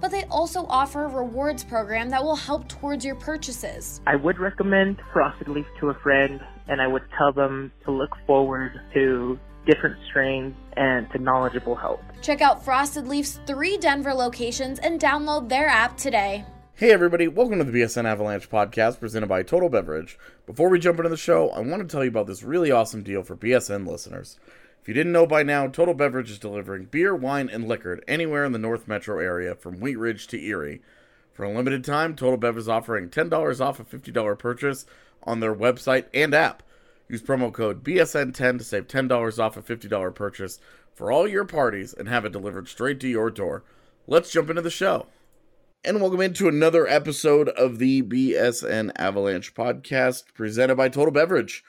but they also offer a rewards program that will help towards your purchases. I would recommend Frosted Leaf to a friend, and I would tell them to look forward to different strains and to knowledgeable help. Check out Frosted Leaf's three Denver locations and download their app today. Hey everybody, welcome to the BSN Avalanche podcast presented by Total Beverage. Before we jump into the show, I want to tell you about this really awesome deal for BSN listeners. If you didn't know by now, Total Beverage is delivering beer, wine, and liquor anywhere in the North Metro area from Wheat Ridge to Erie. For a limited time, Total Bev is offering $10 off a $50 purchase on their website and app. Use promo code BSN10 to save $10 off a $50 purchase for all your parties and have it delivered straight to your door. Let's jump into the show. And welcome into another episode of the BSN Avalanche podcast presented by Total Beverage.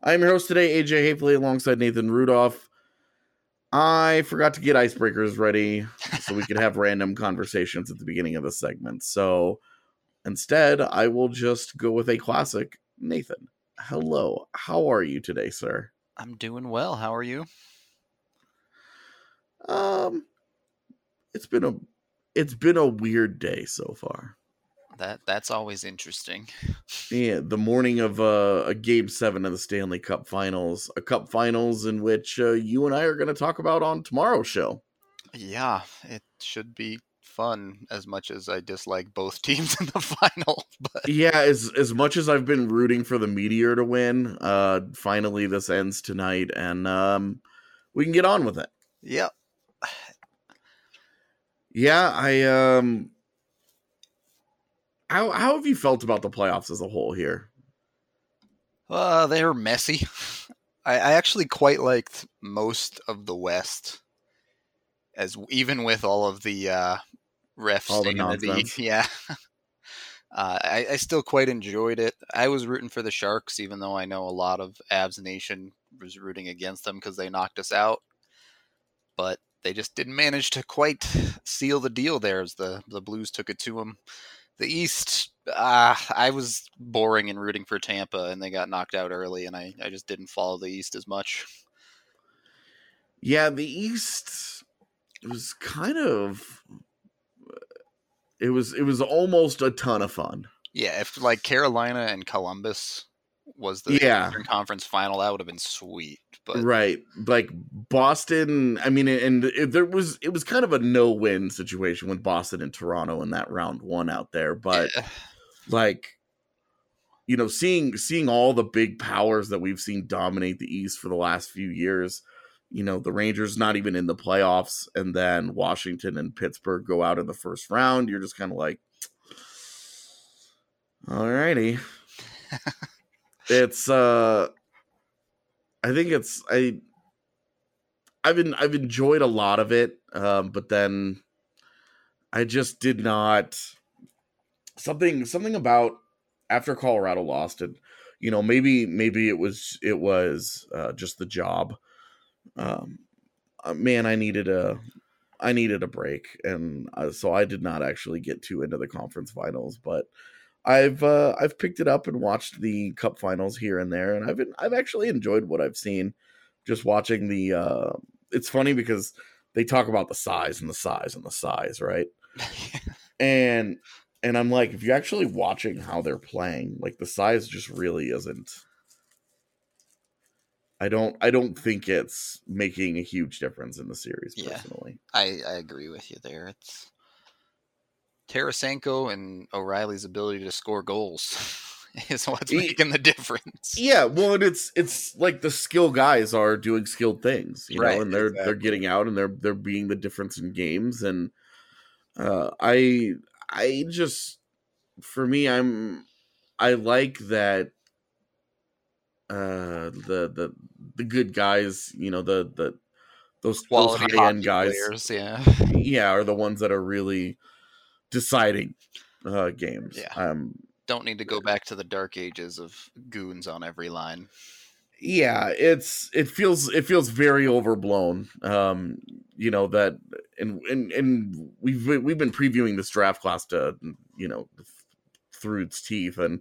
I'm your host today, AJ Haefele, alongside Nathan Rudolph. I forgot to get icebreakers ready so we could have random conversations at the beginning of the segment. So instead, I will just go with a classic. Nathan, hello. How are you today, sir? I'm doing well. How are you? Um, it's been a it's been a weird day so far. That that's always interesting. Yeah, the morning of uh, a game seven of the Stanley Cup Finals, a Cup Finals in which uh, you and I are going to talk about on tomorrow's show. Yeah, it should be fun. As much as I dislike both teams in the final, but yeah, as as much as I've been rooting for the Meteor to win, uh, finally this ends tonight, and um, we can get on with it. Yep. Yeah, I um how how have you felt about the playoffs as a whole here? Uh, they are messy. I, I actually quite liked most of the West, as even with all of the uh, refs All the nonsense. Yeah. Uh, I, I still quite enjoyed it. I was rooting for the Sharks, even though I know a lot of Avs Nation was rooting against them because they knocked us out. But they just didn't manage to quite seal the deal there as the, the Blues took it to them. The East, uh, I was boring and rooting for Tampa, and they got knocked out early, and I, I just didn't follow the East as much. Yeah, the East was kind of it was it was almost a ton of fun. Yeah, if like Carolina and Columbus was the Yeah. Eastern Conference final, that would have been sweet. But right. Like Boston, I mean and it, there was it was kind of a no-win situation with Boston and Toronto in that round 1 out there, but like you know seeing seeing all the big powers that we've seen dominate the east for the last few years you know the rangers not even in the playoffs and then washington and pittsburgh go out in the first round you're just kind of like alrighty it's uh i think it's i i've been i've enjoyed a lot of it um but then i just did not something something about after Colorado lost it, you know, maybe maybe it was it was uh, just the job. Um, uh, man, I needed a I needed a break, and uh, so I did not actually get too into the conference finals, but I've uh, I've picked it up and watched the Cup finals here and there, and I've been, I've actually enjoyed what I've seen. Just watching the, uh, it's funny because they talk about the size and the size and the size, right? and and I'm like, if you're actually watching how they're playing, like the size just really isn't. I don't. I don't think it's making a huge difference in the series. Yeah. Personally, I, I agree with you there. It's Tarasenko and O'Reilly's ability to score goals is what's He- making the difference. yeah. Well, and it's it's like the skill guys are doing skilled things, you Right, know, and they're they're getting out and they're they're being the difference in games. And uh, I I just for me, I'm I like that uh the the the good guys you know the the those, those high end guys players, yeah. yeah are the ones that are really deciding uh, games. Yeah. Um, Don't need to go back to the dark ages of goons on every line. yeah it's it feels it feels very overblown um you know that and and and we've we've been previewing this draft class to you know through its teeth and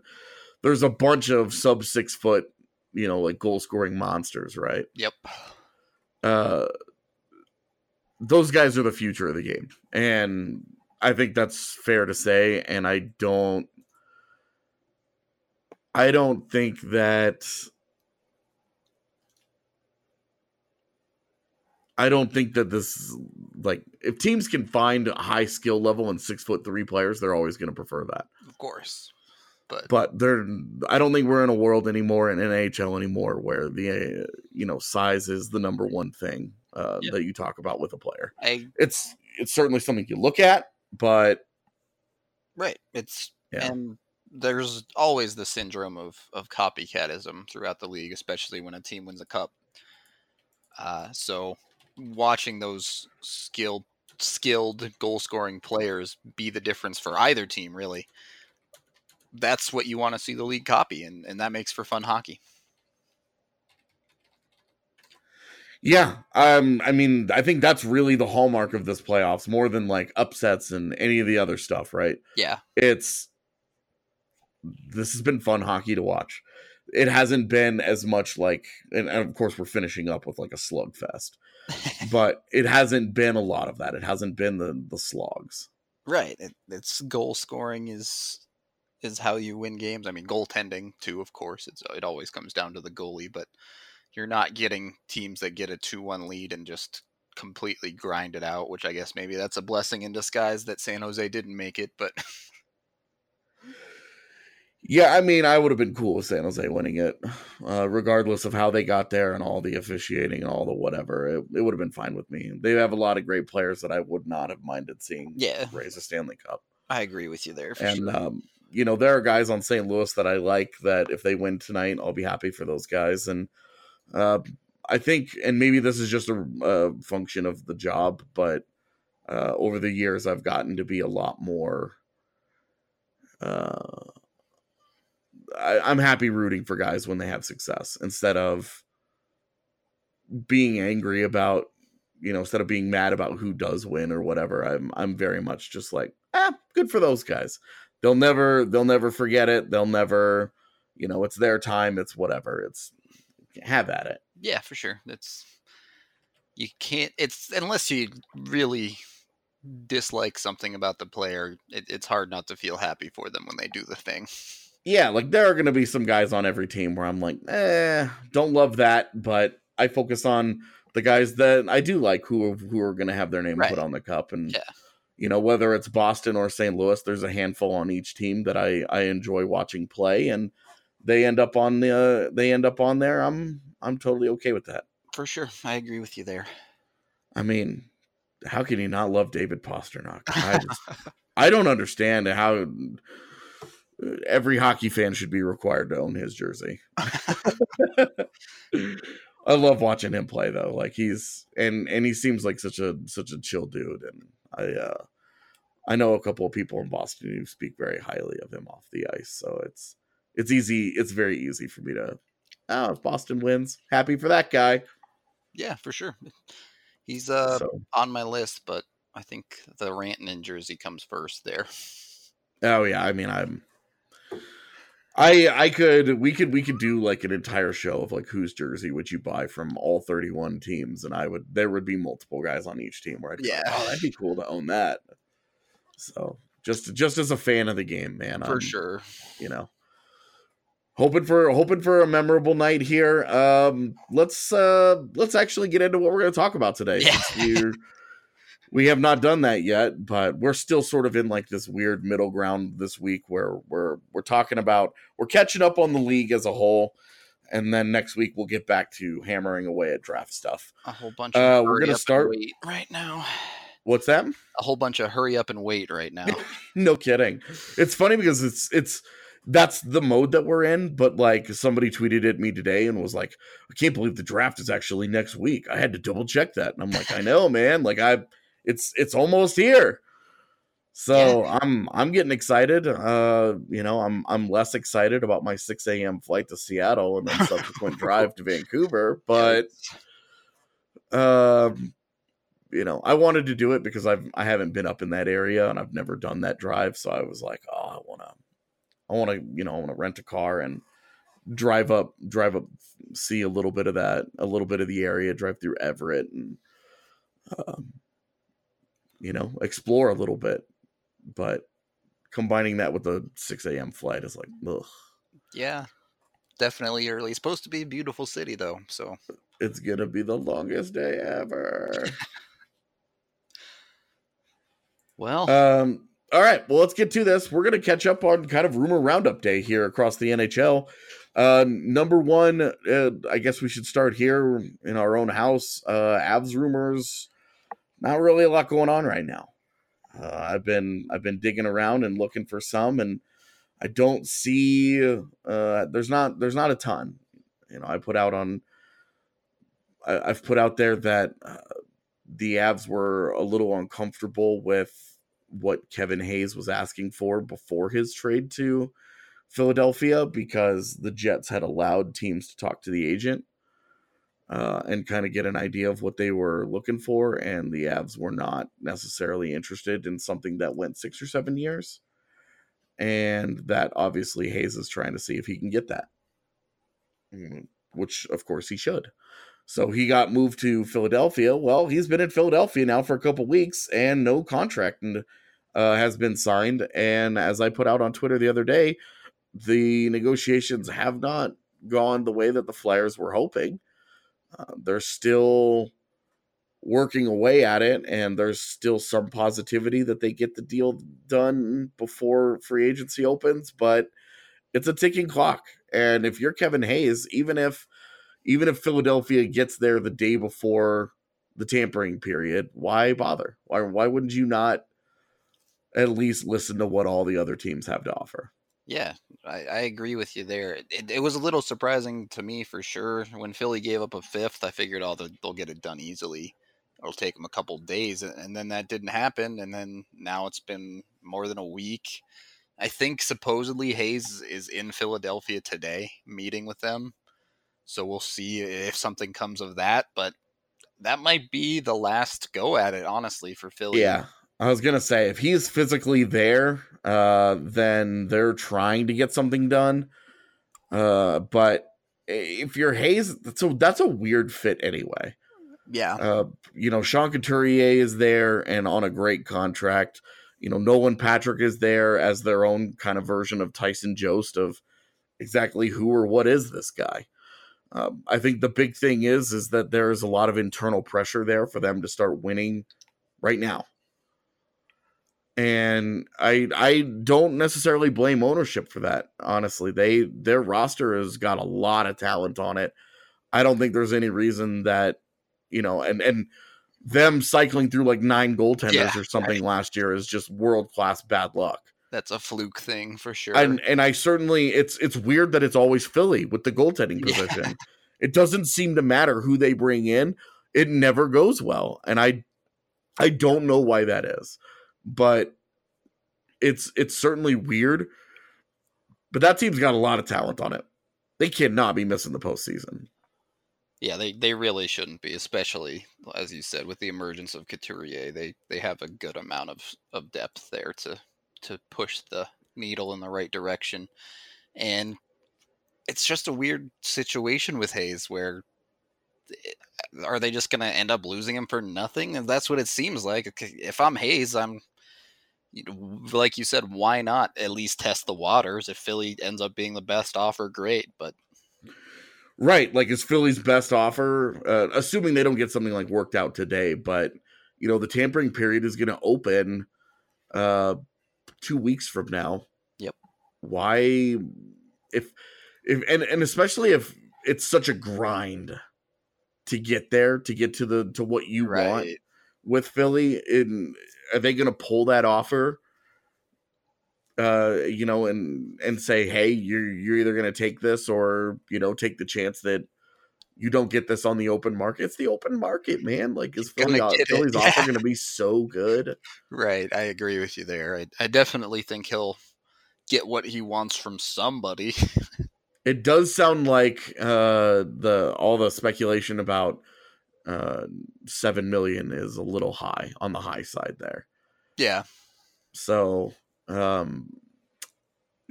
there's a bunch of sub six foot you know like goal scoring monsters right Yep. uh those guys are the future of the game and i think that's fair to say and i don't i don't think that i don't think that this like if teams can find a high skill level and six foot three players they're always going to prefer that Of course. But, but they're i don't think we're in a world anymore in nhl anymore where the uh, you know size is the number one thing uh, Yeah. that you talk about with a player I it's it's certainly something you look at but right. It's Yeah. and there's always the syndrome of of copycatism throughout the league, especially when a team wins a cup. Uh, so watching those skilled skilled goal scoring players be the difference for either team really that's what you want to see the league copy and, and that makes for fun hockey yeah um i mean i think that's really the hallmark of this playoffs more than like upsets and any of the other stuff right? Yeah. It's this has been fun hockey to watch. It hasn't been as much like and, of course we're finishing up with like a slugfest but it hasn't been a lot of that. It hasn't been the the slogs. Right it, it's goal scoring is is how you win games. I mean goaltending too of course it's it always comes down to the goalie but you're not getting teams that get a 2-1 lead and just completely grind it out which i guess maybe that's a blessing in disguise that san jose didn't make it but Yeah, I mean, I would have been cool with San Jose winning it, uh, regardless of how they got there and all the officiating and all the whatever. It, it would have been fine with me. They have a lot of great players that I would not have minded seeing Yeah. raise a Stanley Cup. i agree with you there and sure. um, you know, there are guys on St. Louis that I like that if they win tonight, I'll be happy for those guys. And uh, I think, and maybe this is just a, a function of the job, but uh, over the years, I've gotten to be a lot more. Uh, I, I'm happy rooting for guys when they have success instead of being angry about, you know, instead of being mad about who does win or whatever. I'm I'm very much just like, ah, good for those guys. They'll never they'll never forget it. They'll never, you know, it's their time. It's whatever. It's have at it. Yeah, for sure. That's you can't. It's unless you really dislike something about the player. It, it's hard not to feel happy for them when they do the thing. yeah, like there are going to be some guys on every team where I'm like, eh, don't love that, but I focus on the guys that I do like who who are going to have their name Right. put on the cup, and Yeah. you know whether it's Boston or St. Louis, there's a handful on each team that I I enjoy watching play, and they end up on the uh, they end up on there. I'm I'm totally okay with that. For sure, I agree with you there. I mean, how can you not love David Pastrnak? I just I don't understand how every hockey fan should be required to own his jersey. I love watching him play though. Like he's and and he seems like such a such a chill dude and I uh I know a couple of people in Boston who speak very highly of him off the ice. So it's it's easy it's very easy for me to oh if Boston wins, happy for that guy. Yeah, for sure. He's uh so on my list, but I think the Rantanen jersey comes first there. Oh yeah, I mean I'm I I could we could we could do like an entire show of like whose jersey would you buy from all 31 teams and I would there would be multiple guys on each team where I'd Yeah. yeah. oh that'd be cool to own that. So just just as a fan of the game, man. For I'm, sure. You know. Hoping for hoping for a memorable night here. Um let's uh let's actually get into what we're gonna talk about today. Yeah. we're have not done that yet, but we're still sort of in like this weird middle ground this week where we're we're talking about we're catching up on the league as a whole, and then next week we'll get back to hammering away at draft stuff. A whole bunch of Uh, we're up and start- wait right now. What's that? A whole bunch of hurry up and wait right now. no kidding. It's funny because it's it's that's the mode that we're in, but like somebody tweeted at me today and was like, I can't believe the draft is actually next week. I had to double check that. And I'm like, I know, man. Like I it's it's almost here. So I'm I'm getting excited. Uh, you know, I'm I'm less excited about my 6 a.m. flight to Seattle and then subsequent drive to Vancouver, but um, you know, I wanted to do it because I've I haven't been up in that area and I've never done that drive, so I was like, oh, I want to, I want to, you know, I want to rent a car and drive up, drive up, see a little bit of that, a little bit of the area, drive through Everett and, um, you know, explore a little bit but combining that with the 6 a.m. flight is like, ugh. Yeah, definitely early. It's supposed to be a beautiful city, though. So it's gonna be the longest day ever. well, um, all right. Well, let's get to this. We're gonna catch up on kind of rumor roundup day here across the NHL. Uh, number one, uh, I guess we should start here in our own house. Uh, Avs rumors. Not really a lot going on right now. Uh, I've been I've been digging around and looking for some, and I don't see. Uh, there's not there's not a ton. You know, I put out on. I, have put out there that uh, the Avs were a little uncomfortable with what Kevin Hayes was asking for before his trade to Philadelphia because the Jets had allowed teams to talk to the agent uh, and kind of get an idea of what they were looking for. And the Avs were not necessarily interested in something that went six or seven years. And that obviously Hayes is trying to see if he can get that, mm, which of course he should. So he got moved to Philadelphia. Well, he's been in Philadelphia now for a couple weeks and no contract uh, has been signed. And as I put out on Twitter the other day, the negotiations have not gone the way that the Flyers were hoping. Uh, they're still working away at it, and there's still some positivity that they get the deal done before free agency opens, but it's a ticking clock. And if you're Kevin Hayes, even if even if Philadelphia gets there the day before the tampering period, why bother? Why why wouldn't you not at least listen to what all the other teams have to offer? Yeah, I, I agree with you there. It, it was a little surprising to me for sure. When Philly gave up a fifth, I figured, oh, they'll, they'll get it done easily. It'll take them a couple days. And then that didn't happen. And then now it's been more than a week. I think supposedly Hayes is in Philadelphia today meeting with them. So we'll see if something comes of that. But that might be the last go at it, honestly, for Philly. Yeah. I was gonna say if he's physically there, uh, then they're trying to get something done. Uh, but if you're Hayes, so that's a weird fit anyway. Yeah. Uh, you know, Sean Couturier is there and on a great contract. You know, Nolan Patrick is there as their own kind of version of Tyson Jost of exactly who or what is this guy. Um, I think the big thing is is that there is a lot of internal pressure there for them to start winning right now and I I don't necessarily blame ownership for that. Honestly, they their roster has got a lot of talent on it. I don't think there's any reason that you know, and and them cycling through like nine goaltenders yeah, or something right. last year is just world class bad luck. That's a fluke thing for sure. And and I certainly it's it's weird that it's always Philly with the goaltending position. Yeah. It doesn't seem to matter who they bring in. It never goes well, and I I don't know why that is but it's it's certainly weird. But that team's got a lot of talent on it. They cannot be missing the postseason. Yeah, they, they really shouldn't be, especially as you said, with the emergence of Couturier. They they have a good amount of, of depth there to to push the needle in the right direction. And it's just a weird situation with Hayes where eh, are they just going to end up losing him for nothing? And that's what it seems like. If I'm Hayes, I'm like you said, why not at least test the waters? If Philly ends up being the best offer, great. But right, like is Philly's best offer, uh, assuming they don't get something like worked out today. But you know, the tampering period is going to open uh, two weeks from now. Yep. Why, if if and and especially if it's such a grind to get there to get to the to what you right. want with Philly in are they going to pull that offer? Uh, you know, and and say, hey, you're you're either going to take this or you know take the chance that you don't get this on the open market. It's the open market, man. Like is Philly, gonna Philly's yeah. offer going to be so good? Right, I agree with you there. I, I definitely think he'll get what he wants from somebody. It does sound like uh, the all the speculation about uh, seven million is a little high on the high side there. yeah, So, um,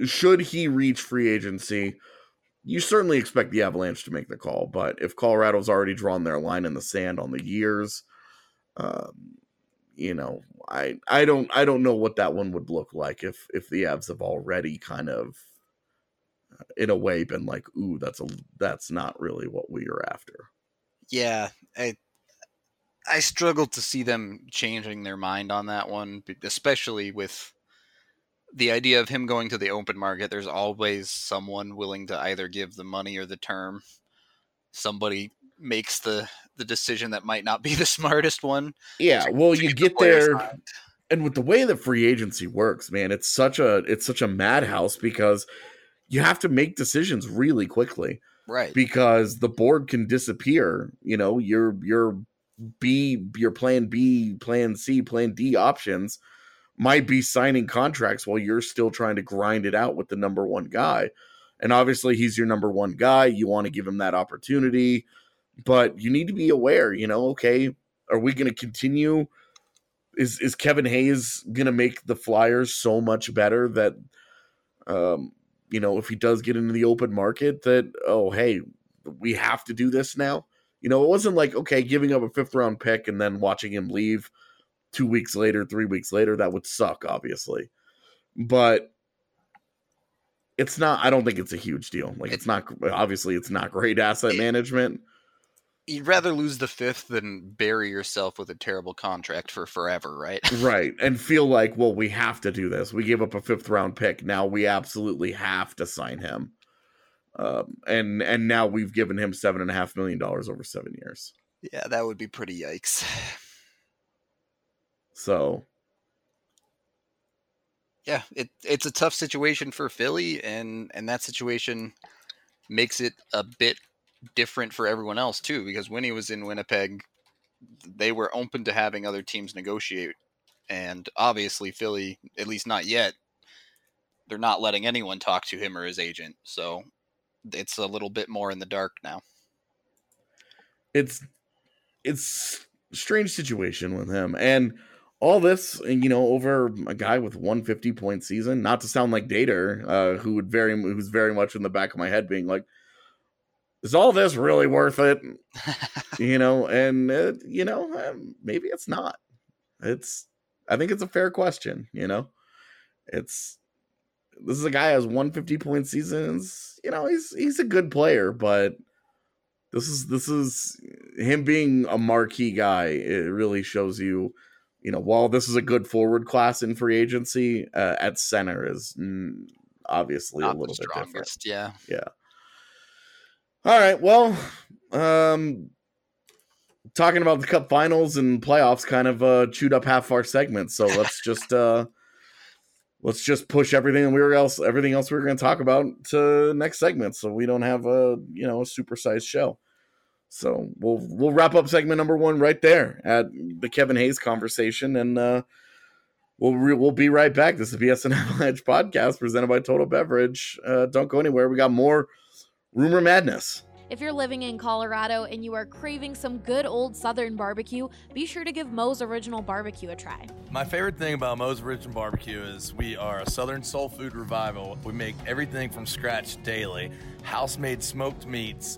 should he reach free agency, you certainly expect the Avalanche to make the call. But if Colorado's already drawn their line in the sand on the years, um, you know, I I don't I don't know what that one would look like if if the Avs have already kind of, uh, in a way, been like, ooh, that's a that's not really what we are after. yeah. I I struggle to see them changing their mind on that one, especially with the idea of him going to the open market. There's always someone willing to either give the money or the term. Somebody makes the the decision that might not be the smartest one. Yeah, well, you the get player there. and with the way that free agency works, man, it's such a it's such a madhouse because you have to make decisions really quickly right? because the board can disappear. You know, your your B, your plan B, plan C, plan D options might be signing contracts while you're still trying to grind it out with the number one guy. And obviously, he's your number one guy. You want to give him that opportunity, but you need to be aware. You know, okay, are we going to continue? Is is Kevin Hayes going to make the Flyers so much better that, um, you know, if he does get into the open market, that oh hey, we have to do this now. You know, it wasn't like okay, giving up a fifth round pick and then watching him leave two weeks later, three weeks later, that would suck, obviously. But it's not. I don't think it's a huge deal. Like it's not. Obviously, it's not great asset management. You'd rather lose the fifth than bury yourself with a terrible contract for forever, right? right and feel like well we have to do this we gave up a fifth round pick now we absolutely have to sign him um, and and now we've given him seven and a half million dollars over seven years yeah, that would be pretty yikes. So Yeah, it it's a tough situation for Philly, and and that situation makes it a bit different for everyone else too. Because when he was in Winnipeg, they were open to having other teams negotiate, and obviously Philly, at least not yet, they're not letting anyone talk to him or his agent. So it's a little bit more in the dark now. it's it's a strange situation with him and all this you know over a guy with 150 point season not to sound like Dater uh who would very who's very much in the back of my head being like is all this really worth it? You know and uh, you know um, maybe it's not. It's i think it's a fair question you know? It's this is a guy who has 150 point seasons. You know he's he's a good player but this is this is him being a marquee guy it really shows you you know while this is a good forward class in free agency uh, at center is mm, obviously a not the little bit different strongest. Yeah. all right. Well, um, talking about the Cup Finals and playoffs, kind of uh, chewed up half our segment. So let's just uh, let's just push everything and we were else everything else we were going to talk about to next segment, so we don't have a you know a supersized show. So we'll we'll wrap up segment number one right there at the Kevin Hayes conversation, and uh, we'll re- we'll be right back. This is the BSN Avalanche podcast presented by Total Beverage. Uh, don't go anywhere. We got more rumor madness. If you're living in Colorado and you are craving some good old Southern barbecue, be sure to give Moe's Original Barbecue a try. My favorite thing about Moe's Original Barbecue is we are a Southern soul food revival. We make everything from scratch daily, house made smoked meats,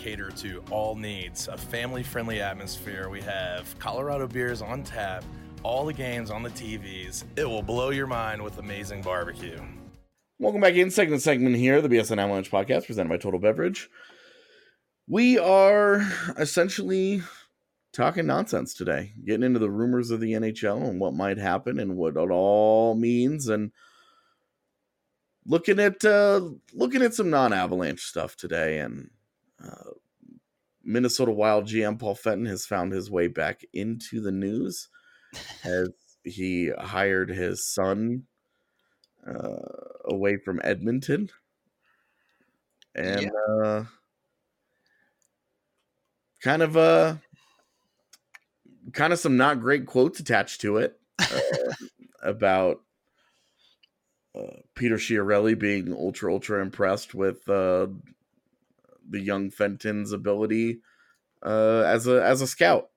cater to all needs, a family-friendly atmosphere. We have Colorado beers on tap, all the games on the TVs. It will blow your mind with amazing barbecue. Welcome back in second segment here, the BSN Avalanche podcast presented by Total Beverage. We are essentially talking nonsense today, getting into the rumors of the NHL and what might happen and what it all means, and looking at uh, looking at some non-Avalanche stuff today. And uh, Minnesota Wild GM Paul Fenton has found his way back into the news as he hired his son uh, away from Edmonton. And uh, kind of uh kind of some not great quotes attached to it uh, about uh, Peter Chiarelli being ultra ultra impressed with uh, the young Fenton's ability uh, as a as a scout.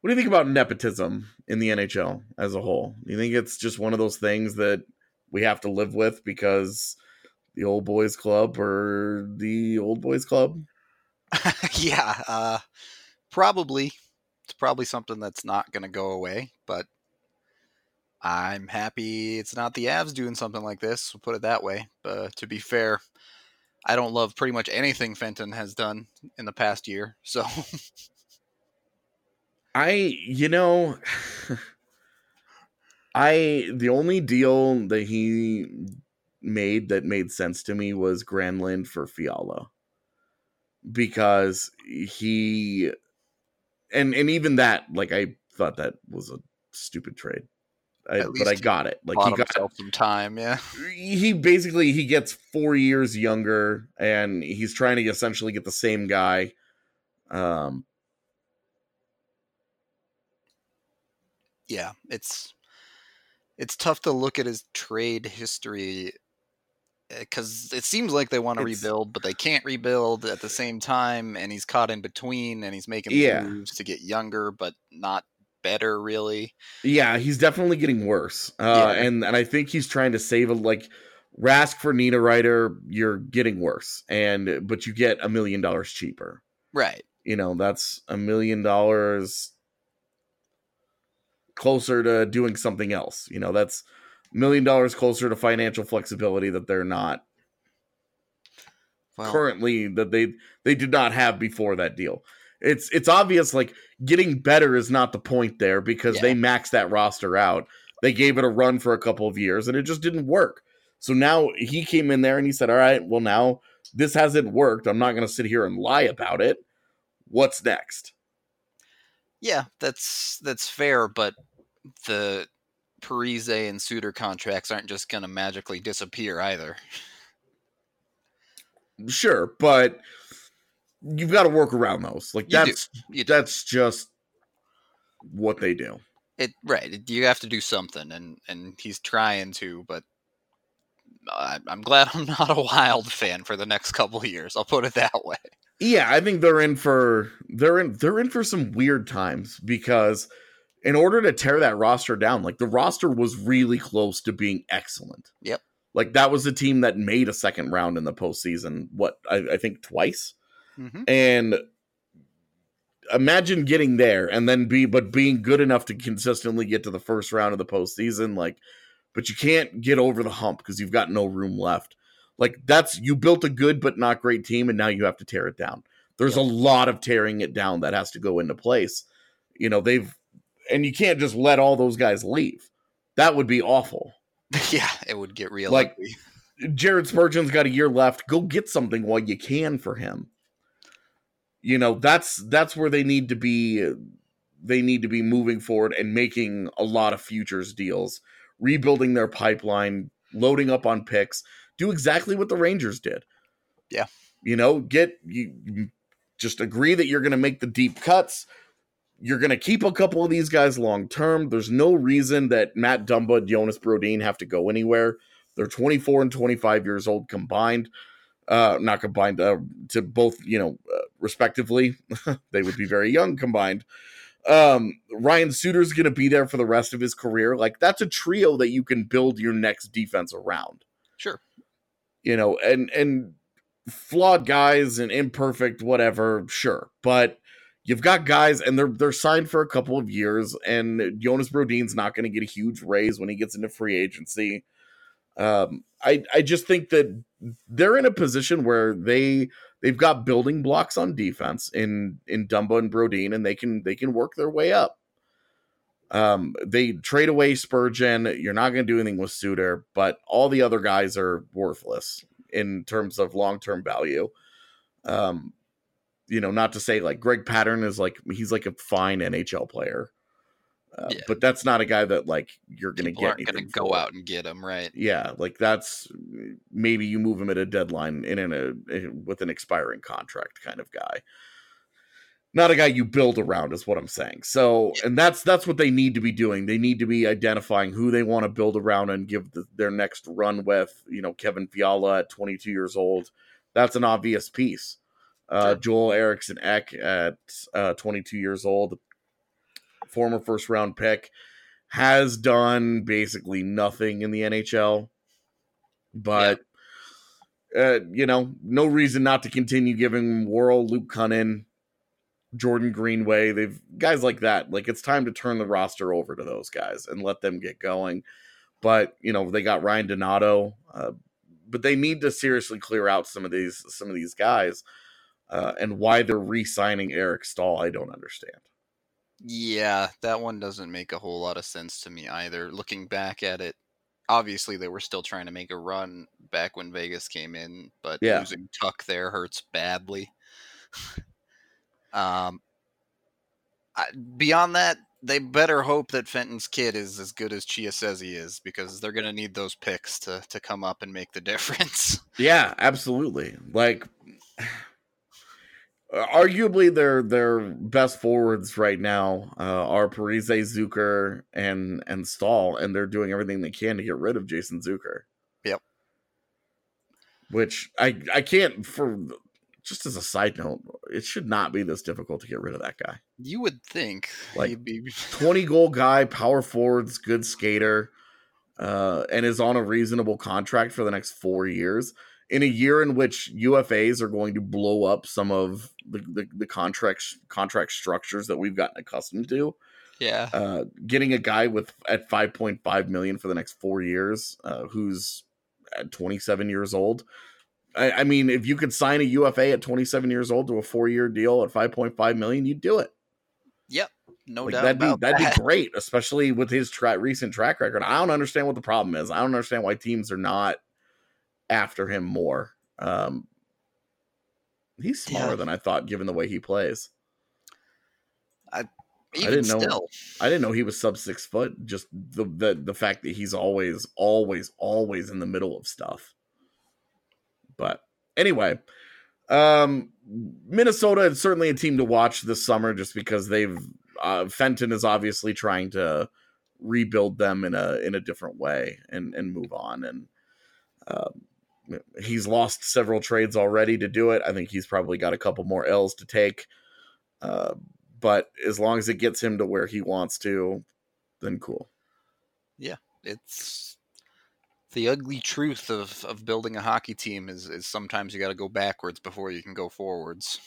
What do you think about nepotism in the NHL as a whole? Do you think it's just one of those things that we have to live with because the old boys club or the old boys club? yeah, uh, probably. It's probably something that's not going to go away, but I'm happy it's not the Avs doing something like this. We'll put it that way. But to be fair, I don't love pretty much anything Fenton has done in the past year. So I, you know, I the only deal that he made that made sense to me was Granlund for Fiala because he and and even that like I thought that was a stupid trade. I, but I got it. Like he got himself some time. Yeah, he basically he gets four years younger and he's trying to essentially get the same guy um yeah. It's it's tough to look at his trade history because it seems like they want to rebuild, but they can't rebuild at the same time, and he's caught in between, and he's making Yeah. moves to get younger, but not better really. yeah he's definitely getting worse uh Yeah. and and i think he's trying to save a like rask for Nino Niederreiter, you're getting worse and but you get a million dollars cheaper Right. you know that's a million dollars closer to doing something else you know that's a million dollars closer to financial flexibility that they're not Well, currently that they they did not have before that deal. It's it's obvious like getting better is not the point there because they maxed that roster out. They gave it a run for a couple of years and it just didn't work. So now he came in there and he said, "All right, well now this hasn't worked. I'm not going to sit here and lie about it. What's next?" yeah, that's that's fair, but the Parise and Suter contracts aren't just going to magically disappear either. Sure, but you've got to work around those. Like You do. that's You do. that's just what they do. It right. You have to do something, and and he's trying to, but I, I'm glad I'm not a Wild fan for the next couple of years. I'll put it that way. Yeah, I think they're in for they're in they're in for some weird times because in order to tear that roster down, like the roster was really close to being excellent. Yep. Like that was a team that made a second round in the postseason. What I, I think twice, Mm-hmm. and imagine getting there and then be but being good enough to consistently get to the first round of the postseason. Like, but you can't get over the hump because you've got no room left. Like that's you built a good but not great team, and now you have to tear it down. There's a lot of tearing it down that has to go into place. You know they've and you can't just let all those guys leave. That would be awful. yeah, it would get real. Like- ugly. Jared Spurgeon's got a year left. Go get something while you can for him. You know, that's that's where they need to be they need to be moving forward and making a lot of futures deals, rebuilding their pipeline, loading up on picks, do exactly what the Rangers did. Yeah. You know, get you just agree that you're going to make the deep cuts. You're going to keep a couple of these guys long term. There's no reason that Matt Dumba and Jonas Brodin have to go anywhere. They're 24 and 25 years old combined. Uh, not combined uh, to both, you know, uh, respectively. they would be very young combined. Um, Ryan Suter's going to be there for the rest of his career. Like that's a trio that you can build your next defense around. Sure. You know, and and flawed guys and imperfect whatever, sure. But you've got guys and they're they're signed for a couple of years and Jonas Brodin's not going to get a huge raise when he gets into free agency. Um I I just think that they're in a position where they they've got building blocks on defense in in Dumba and Brodin, and they can they can work their way up. Um, they trade away Spurgeon. You're not going to do anything with Suter, but all the other guys are worthless in terms of long term value. Um, you know, not to say like Greg Pateryn is like he's like a fine NHL player. Uh, Yeah. But that's not a guy that like you're going to People get. aren't going to go for. out and get him, right? Yeah, like that's maybe you move him at a deadline in, in a in- with an expiring contract kind of guy. Not a guy you build around is what I'm saying. So, and that's that's what they need to be doing. They need to be identifying who they want to build around and give the, their next run with. You know, Kevin Fiala at 22 years old. That's an obvious piece. Uh, Sure. Joel Eriksson Ek at uh, 22 years old, former first round pick, has done basically nothing in the NHL. But uh, you know, no reason not to continue giving Worrell, Luke Kunin, Jordan Greenway. They've guys like that. Like it's time to turn the roster over to those guys and let them get going. But you know, they got Ryan Donato. Uh, but they need to seriously clear out some of these some of these guys. Uh, and why they're re-signing Eric Staal, I don't understand. Yeah, that one doesn't make a whole lot of sense to me either. Looking back at it, obviously they were still trying to make a run back when Vegas came in, but Yeah. losing Tuch there hurts badly. um, I, beyond that, they better hope that Fenton's kid is as good as Chia says he is, because they're going to need those picks to to come up and make the difference. Yeah, absolutely. Like arguably their their best forwards right now uh, are Parise Zucker and and Staal, and they're doing everything they can to get rid of Jason Zucker. Yep. Which I I can't for just as a side note, it should not be this difficult to get rid of that guy. You would think Like, he'd be 20 goal guy, power forwards, good skater, uh, and is on a reasonable contract for the next four years. In a year in which UFAs are going to blow up some of the, the, the contract contract structures that we've gotten accustomed to, yeah. uh, getting a guy with at 5.5 million for the next four years, uh, who's at 27 years old. I, I mean, if you could sign a UFA at 27 years old to a four year deal at 5.5 million, you'd do it. Yep. No Like doubt that'd be that'd that. be great, especially with his tra- recent track record. I don't understand what the problem is. I don't understand why teams are not after him more. Um, he's smaller Yeah. than I thought, given the way he plays. Even didn't know- still, I didn't know he was sub six foot. Just the the the fact that he's always, always, always in the middle of stuff. But anyway, um, Minnesota is certainly a team to watch this summer, just because they've uh, Fenton is obviously trying to rebuild them in a in a different way and and move on. And um, he's lost several trades already to do it. I think he's probably got a couple more L's to take. Uh, but as long as it gets him to where he wants to, then cool. Yeah, it's the ugly truth of, of building a hockey team is, is sometimes you got to go backwards before you can go forwards.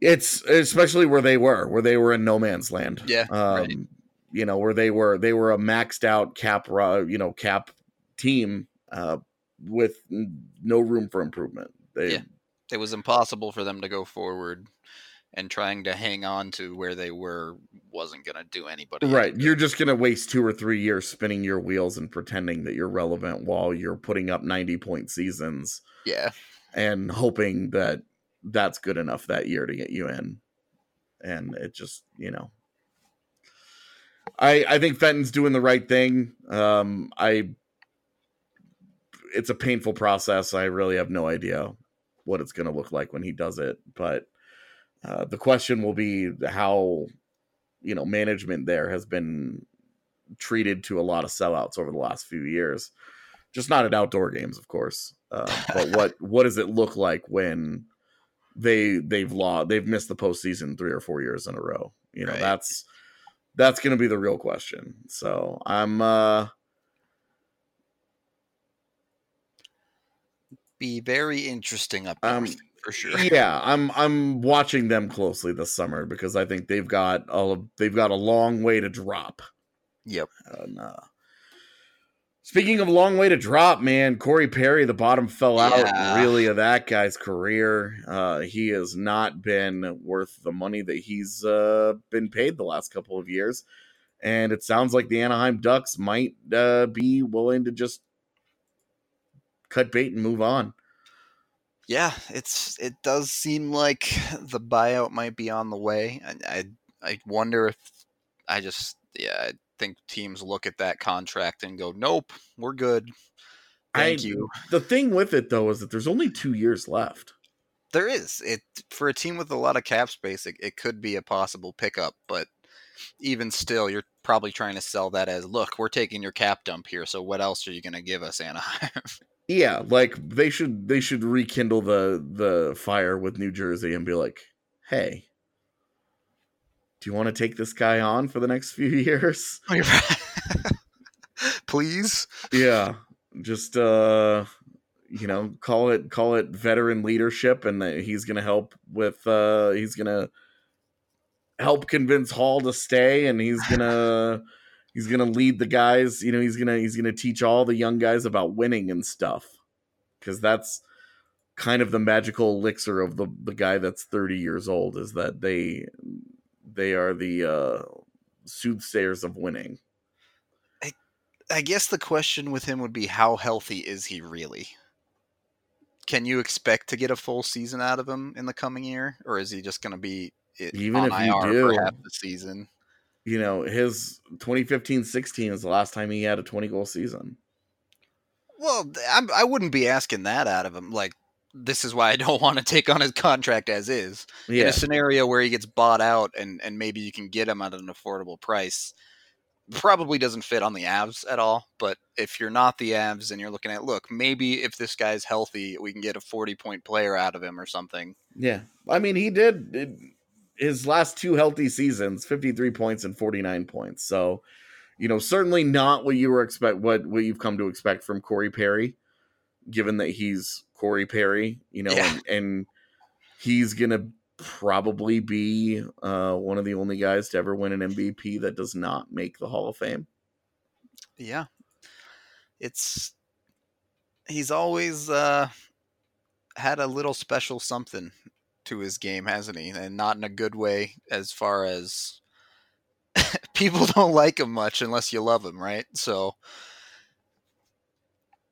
It's especially where they were, where they were in no man's land. Yeah, um, right. you know, where they were they were a maxed out cap, you know, cap team uh, with no room for improvement. They, Yeah. It was impossible for them to go forward, and trying to hang on to where they were wasn't going to do anybody. Right. You're just going to waste two or three years spinning your wheels and pretending that you're relevant while you're putting up 90 point seasons Yeah. and hoping that that's good enough that year to get you in. And it just, you know. I I think Fenton's doing the right thing. Um I it's a painful process. I really have no idea what it's going to look like when he does it, but uh, the question will be how you know management there has been treated to a lot of sellouts over the last few years. Just not at outdoor games, of course. Uh, but what what does it look like when they they've lost they've missed the postseason three or four years in a row? You know, Right. that's that's going to be the real question. So I'm uh Be very interesting up Um, for sure. yeah, I'm I'm watching them closely this summer because I think they've got all of they've got a long way to drop. Yep. And, uh, speaking of a long way to drop, man, Corey Perry, the bottom fell out really of that guy's career. Uh, he has not been worth the money that he's uh, been paid the last couple of years. And it sounds like the Anaheim Ducks might uh, be willing to just cut bait and move on. Yeah, it's it does seem like the buyout might be on the way. I I, I wonder if I just yeah I think teams look at that contract and go, nope, we're good. Thank I- you. The thing with it though is that there's only two years left. There is it for a team with a lot of cap space. It, it could be a possible pickup, but even still, you're probably trying to sell that as, look, we're taking your cap dump here. So what else are you going to give us, Anaheim? Yeah, like they should they should rekindle the the fire with New Jersey and be like, "Hey, do you want to take this guy on for the next few years?" Please. yeah, just uh you know, call it call it veteran leadership and he's to help with uh he's going to help convince Hall to stay and he's going to he's going to lead the guys, you know, he's going to he's to teach all the young guys about winning and stuff cuz that's kind of the magical elixir of the the guy that's 30 years old is that they they are the uh soothsayers of winning. I guess the question with him would be how healthy is he really? Can you expect to get a full season out of him in the coming year, or is he just going to be i- Even on if you do- half the season? You know, his 2015-16 is the last time he had a 20 goal season. Well, I'm, I wouldn't be asking that out of him. Like, this is why I don't want to take on his contract as is. Yeah. In a scenario where he gets bought out and, and maybe you can get him at an affordable price, probably doesn't fit on the Avs at all. But if you're not the Avs and you're looking at, look, maybe if this guy's healthy, we can get a 40 point player out of him or something. Yeah. I mean, he did it, his last two healthy seasons, 53 points and 49 points. So, you know, certainly not what you were expect what what you've come to expect from Corey Perry, given that he's Corey Perry, you know, Yeah. and, and he's gonna probably be uh, one of the only guys to ever win an MVP that does not make the Hall of Fame. Yeah. It's he's always uh had a little special something to his game, hasn't he? And not in a good way as far as people don't like him much unless you love him, right? So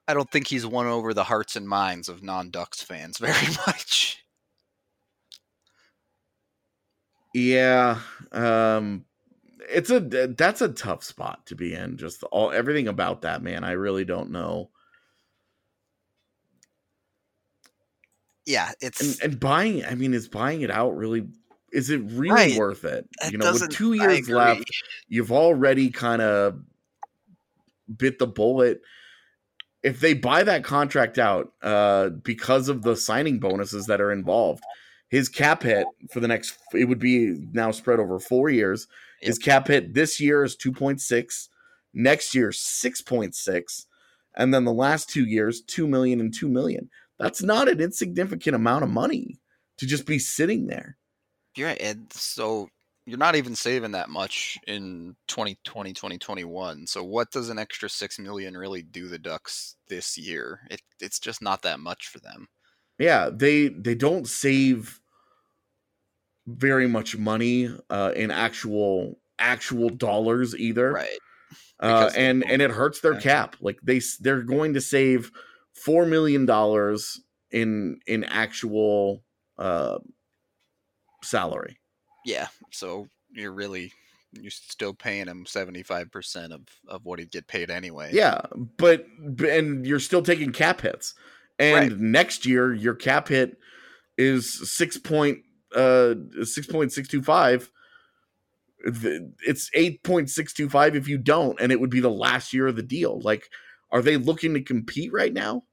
I don't think he's won over the hearts and minds of non-Ducks fans very much. Yeah, um it's a that's a tough spot to be in. Just all everything about that man, I really don't know. Yeah, it's And and buying, I mean, is buying it out really? Is it really Right. worth it? it You know, with two years left, you've already kind of bit the bullet. If they buy that contract out, uh, because of the signing bonuses that are involved, his cap hit for the next it would be now spread over four years. His cap hit this year is two point six, next year six point six, and then the last two years two million and two million. That's not an insignificant amount of money to just be sitting there. You're right. And so you're not even saving that much in 2020, 2021. So what does an extra 6 million really do the Ducks this year? It, it's just not that much for them. Yeah, they they don't save very much money uh, in actual actual dollars either. Right. uh, and and it hurts their cap. Like they they're going to save four million dollars in in actual uh, salary. Yeah. So you're really you're still paying him 75% of, of what he'd get paid anyway. Yeah, but and you're still taking cap hits. And Right. next year your cap hit is 6 point uh 6.625 Th- it's 8.625 if you don't and it would be the last year of the deal. Like are they looking to compete right now?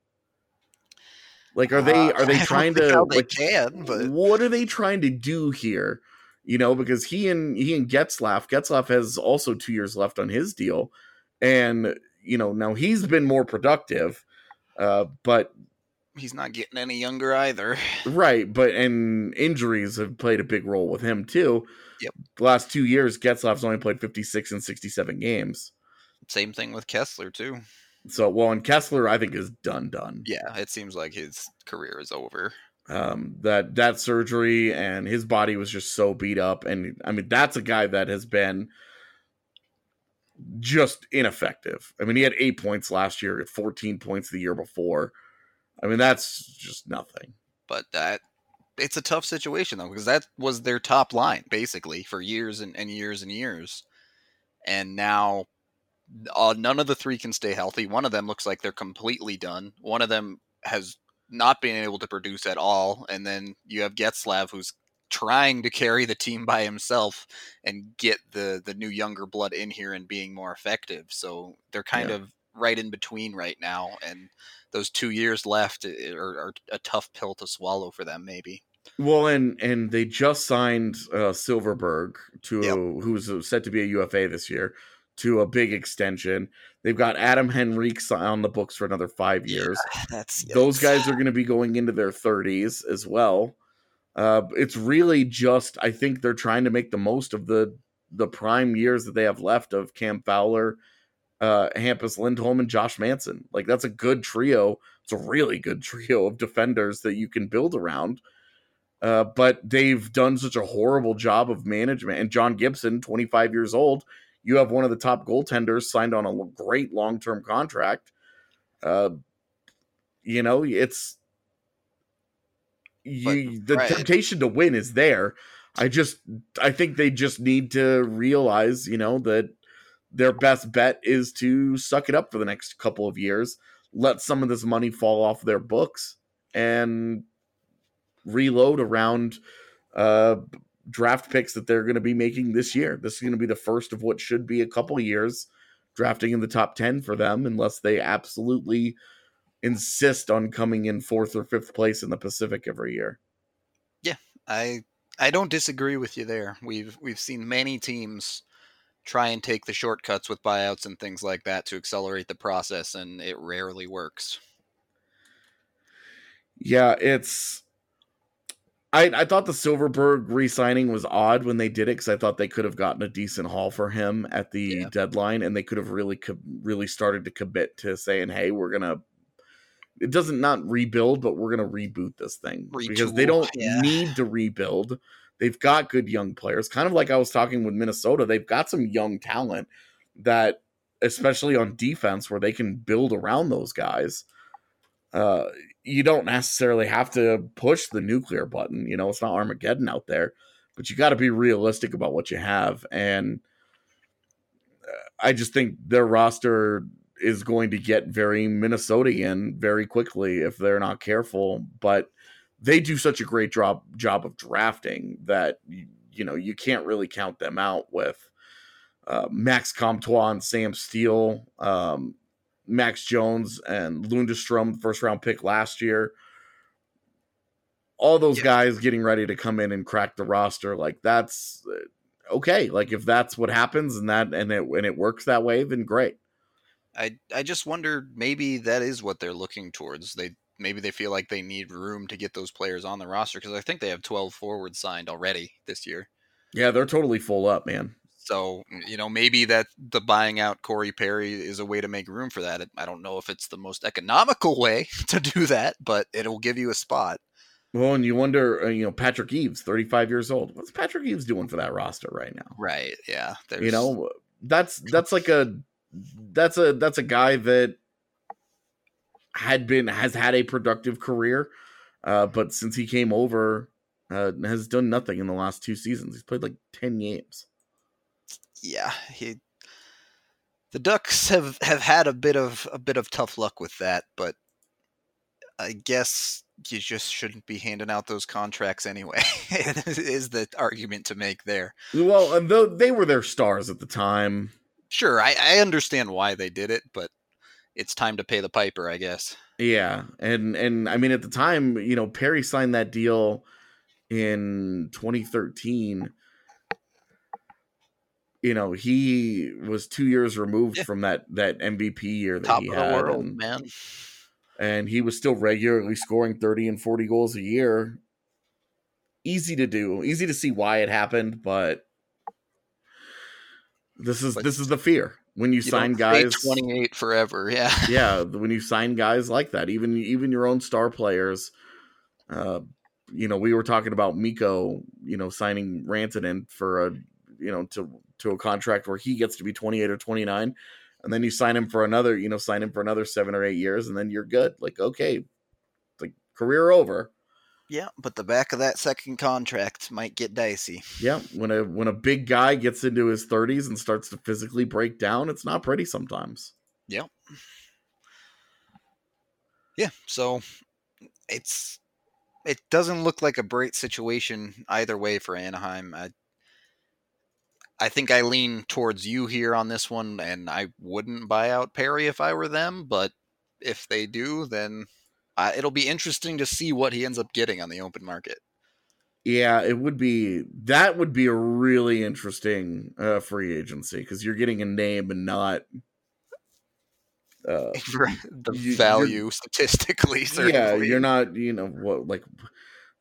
Like are they Uh, are they trying to they like can, but what are they trying to do here? You know, because he and he and Getzlaf, Getzlaf has also two years left on his deal, and you know now he's been more productive, uh, but he's not getting any younger either. right, but and injuries have played a big role with him too. Yep. The last two years, Getzlaf's only played fifty six and sixty seven games. Same thing with Kesler too. So, well, and Kesler, I think is done, done. Yeah, it seems like his career is over. um, that that surgery and his body was just so beat up and i mean that's a guy that has been just ineffective i mean he had eight points last year at 14 points the year before i mean that's just nothing But that it's a tough situation though, because that was their top line basically for years and, and years and years. And now uh, none of the three can stay healthy. One of them looks like they're completely done. One of them has not been able to produce at all. And then you have Getzlaf who's trying to carry the team by himself and get the the new younger blood in here and being more effective. So they're kind Yeah. of right in between right now and those two years left are, are a tough pill to swallow for them maybe well and and they just signed uh Silfverberg to Yep. who's set to be a ufa this year to a big extension they've got adam henrique on the books for another five years that's those guys are going to be going into their 30s as well. Uh, it's really just I think they're trying to make the most of the the prime years that they have left of Cam Fowler, uh, Hampus Lindholm, and Josh Manson. Like that's a good trio. It's a really good trio of defenders that you can build around. Uh, but they've done such a horrible job of management. And John Gibson, 25 years old, you have one of the top goaltenders signed on a great long term contract. Uh, you know, it's you the right. temptation to win is there. I just I think they just need to realize, you know, that their best bet is to suck it up for the next couple of years, let some of this money fall off their books and reload around uh draft picks that they're going to be making this year. This is going to be the first of what should be a couple years drafting in the top 10 for them unless they absolutely insist on coming in fourth or fifth place in the Pacific every year. Yeah, I i don't disagree with you there we've we've seen many teams try and take the shortcuts with buyouts and things like that to accelerate the process and it rarely works Yeah, it's. I, I thought the Silfverberg re-signing was odd when they did it because I thought they could have gotten a decent haul for him at the Yeah. deadline, and they could have really co- really started to commit to saying, "Hey, we're gonna." It doesn't not rebuild, but we're gonna reboot this thing because they don't yeah. need to rebuild. They've got good young players, kind of like I was talking with Minnesota. They've got some young talent that, especially on defense, where they can build around those guys. Uh, you don't necessarily have to push the nuclear button. You know, it's not Armageddon out there, but you got to be realistic about what you have. And uh, I just think their roster is going to get very Minnesotian very quickly if they're not careful. But they do such a great job job of drafting that you, know you can't really count them out with uh, Max Comtois and Sam Steel. Um, Max Jones and Lundestrom, first round pick last year. All those Yeah. guys getting ready to come in and crack the roster, like that's uh, okay. Like if that's what happens and that and it and it works that way, then great. I I just wonder maybe that is what they're looking towards. They maybe they feel like they need room to get those players on the roster because I think they have 12 forwards signed already this year. Yeah, they're totally full up, man. So you know maybe that the buying out Corey Perry is a way to make room for that. I don't know if it's the most economical way to do that, but it'll give you a spot. Well, and you wonder, uh, you know, Patrick Eaves, thirty five years old. What's Patrick Eaves doing for that roster right now? Right? Yeah. There's, you know that's that's like a that's a that's a guy that had been has had a productive career uh but since he came over uh has done nothing in the last two seasons he's played like 10 games yeah, he the Ducks have have had a bit of a bit of tough luck with that, but I guess you just shouldn't be handing out those contracts anyway. is the argument to make there? Well, and though they were their stars at the time. Sure, I, I understand why they did it, but it's time to pay the piper, I guess. Yeah, and and I mean at the time, you know, Perry signed that deal in 2013 you know he was two years removed yeah. from that that MVP year that Top he of had, the world, and, man. And he was still regularly scoring thirty and forty goals a year. Easy to do, easy to see why it happened, but this is but this is the fear when you, you sign guys twenty eight forever. Yeah, yeah. When you sign guys like that, even even your own star players. Uh, you know, we were talking about Mikko, you know, signing Rantanen for a, you know, to to a contract where he gets to be 28 or 29 and then you sign him for another you know sign him for another seven or eight years and then you're good. Like okay like career over. Yeah but the back of that second contract might get dicey. Yeah when a when a big guy gets into his 30s and starts to physically break down it's not pretty sometimes. Yeah yeah so it's it doesn't look like a bright situation either way for anaheim. I, I think I lean towards you here on this one, and I wouldn't buy out Perry if I were them. But if they do, then uh, it'll be interesting to see what he ends up getting on the open market. Yeah, it would be that would be a really interesting uh, free agency because you're getting a name and not uh, the you, value statistically. Certainly. Yeah, you're not. You know what? Like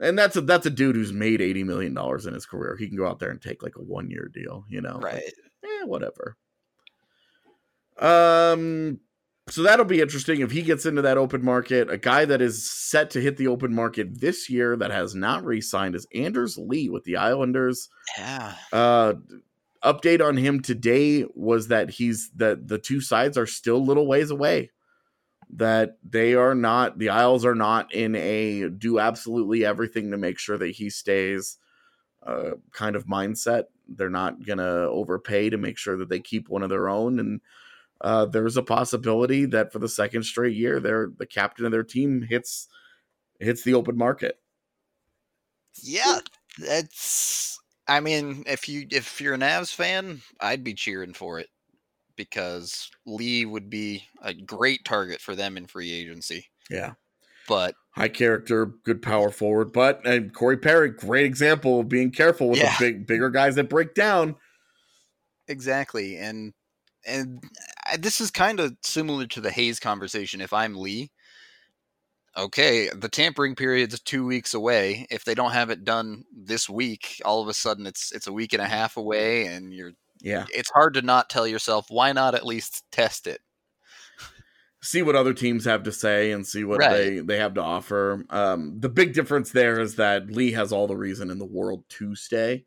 and that's a that's a dude who's made eighty million dollars in his career. He can go out there and take like a one year deal, you know. Right. Like, eh, whatever. Um so that'll be interesting if he gets into that open market. A guy that is set to hit the open market this year that has not re-signed is Anders Lee with the Islanders. Yeah. Uh update on him today was that he's that the two sides are still little ways away that they are not the Isles are not in a do absolutely everything to make sure that he stays uh, kind of mindset. They're not gonna overpay to make sure that they keep one of their own, and uh, there's a possibility that for the second straight year, they're the captain of their team hits hits the open market. Yeah, that's. I mean, if you if you're an Avs fan, I'd be cheering for it because Lee would be a great target for them in free agency. Yeah. But high character, good power forward. But and Corey Perry, great example of being careful with yeah. the big bigger guys that break down. Exactly. And and uh, this is kind of similar to the Hayes conversation. If I'm Lee, okay, the tampering period's two weeks away. If they don't have it done this week, all of a sudden it's it's a week and a half away, and you're yeah. It's hard to not tell yourself, why not at least test it? See what other teams have to say and see what right. they, they have to offer. Um, the big difference there is that Lee has all the reason in the world to stay.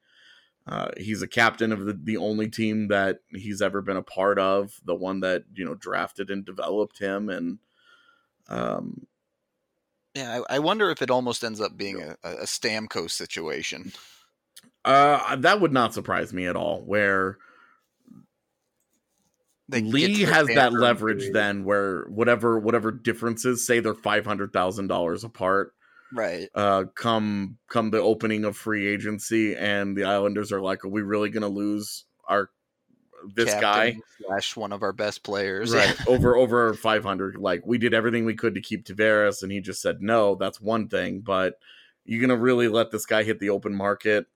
Uh, he's a captain of the, the only team that he's ever been a part of, the one that, you know, drafted and developed him. And, um, yeah, I, I wonder if it almost ends up being a, a Stamkos situation. Uh, that would not surprise me at all. Where they Lee has that leverage period. then, where whatever whatever differences, say they're five hundred thousand dollars apart, right? Uh, come come the opening of free agency, and the Islanders are like, are we really going to lose our this Captain guy slash one of our best players, right? over over five hundred. Like we did everything we could to keep Tavares, and he just said no. That's one thing, but you're gonna really let this guy hit the open market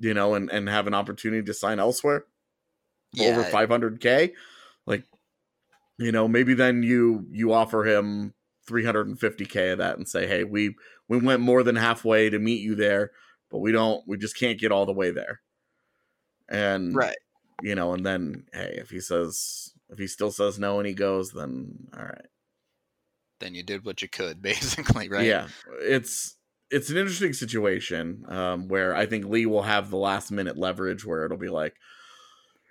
you know, and and have an opportunity to sign elsewhere yeah. over 500k, like you know, maybe then you you offer him 350k of that and say, "Hey, we we went more than halfway to meet you there, but we don't we just can't get all the way there." And right. You know, and then hey, if he says if he still says no and he goes, then all right. Then you did what you could, basically, right? Yeah. It's it's an interesting situation um, where I think Lee will have the last minute leverage where it'll be like,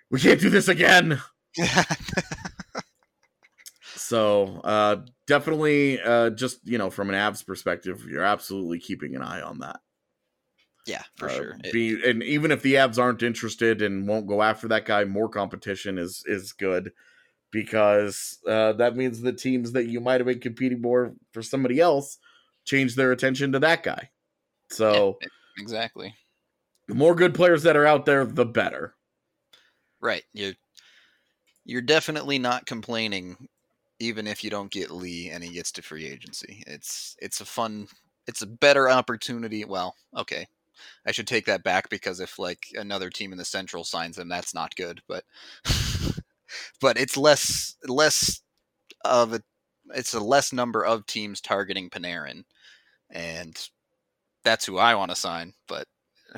we can't do this again. so uh, definitely, uh, just you know, from an Avs perspective, you're absolutely keeping an eye on that. Yeah, for Uh, sure. It- and even if the Avs aren't interested and won't go after that guy, more competition is is good because uh, that means the teams that you might have been competing more for somebody else change their attention to that guy. So exactly. the more good players that are out there, the better. Right. You you're definitely not complaining even if you don't get Lee and he gets to free agency. It's it's a fun it's a better opportunity. Well, okay. I should take that back because if like another team in the central signs him, that's not good, but but it's less less of a it's a less number of teams targeting Panarin and that's who I want to sign, but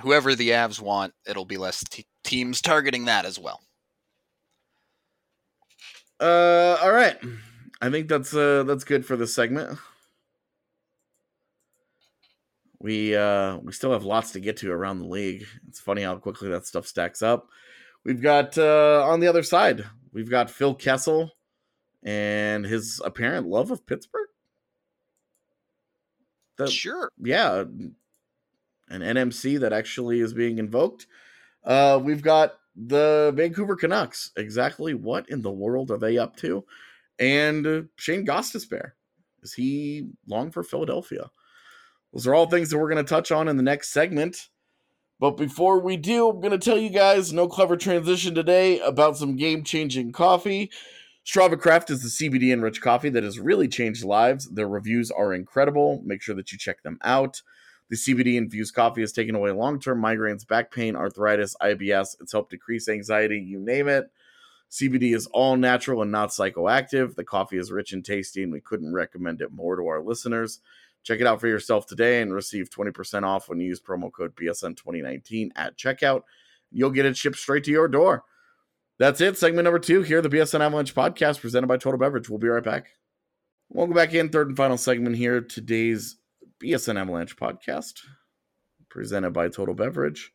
whoever the Avs want, it'll be less t- teams targeting that as well. Uh, all right. I think that's uh that's good for this segment. We uh we still have lots to get to around the league. It's funny how quickly that stuff stacks up. We've got uh on the other side, we've got Phil Kessel and his apparent love of Pittsburgh. The- Sure. yeah, an NMC that actually is being invoked. Uh, we've got the Vancouver Canucks. Exactly what in the world are they up to? And Shane Gostisbehere. Is he long for Philadelphia? Those are all things that we're going to touch on in the next segment. But before we do, I'm going to tell you guys no clever transition today about some game changing coffee. Strava Craft is the CBD enriched coffee that has really changed lives. Their reviews are incredible. Make sure that you check them out. The CBD infused coffee has taken away long term migraines, back pain, arthritis, IBS. It's helped decrease anxiety, you name it. CBD is all natural and not psychoactive. The coffee is rich and tasty, and we couldn't recommend it more to our listeners. Check it out for yourself today and receive 20% off when you use promo code BSN2019 at checkout. You'll get it shipped straight to your door. That's it. Segment number two here, the BSN Avalanche podcast presented by Total Beverage. We'll be right back. Welcome back in. Third and final segment here. Today's BSN Avalanche podcast presented by Total Beverage.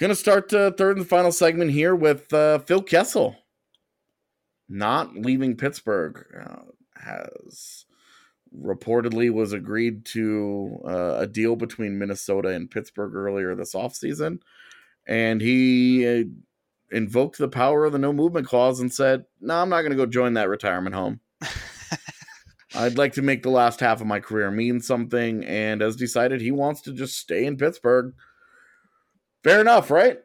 Going to start the third and final segment here with uh, Phil Kessel. Not leaving Pittsburgh uh, has reportedly was agreed to uh, a deal between Minnesota and Pittsburgh earlier this offseason. And he uh, invoked the power of the no movement clause and said, No, I'm not going to go join that retirement home. I'd like to make the last half of my career mean something, and has decided he wants to just stay in Pittsburgh. Fair enough, right?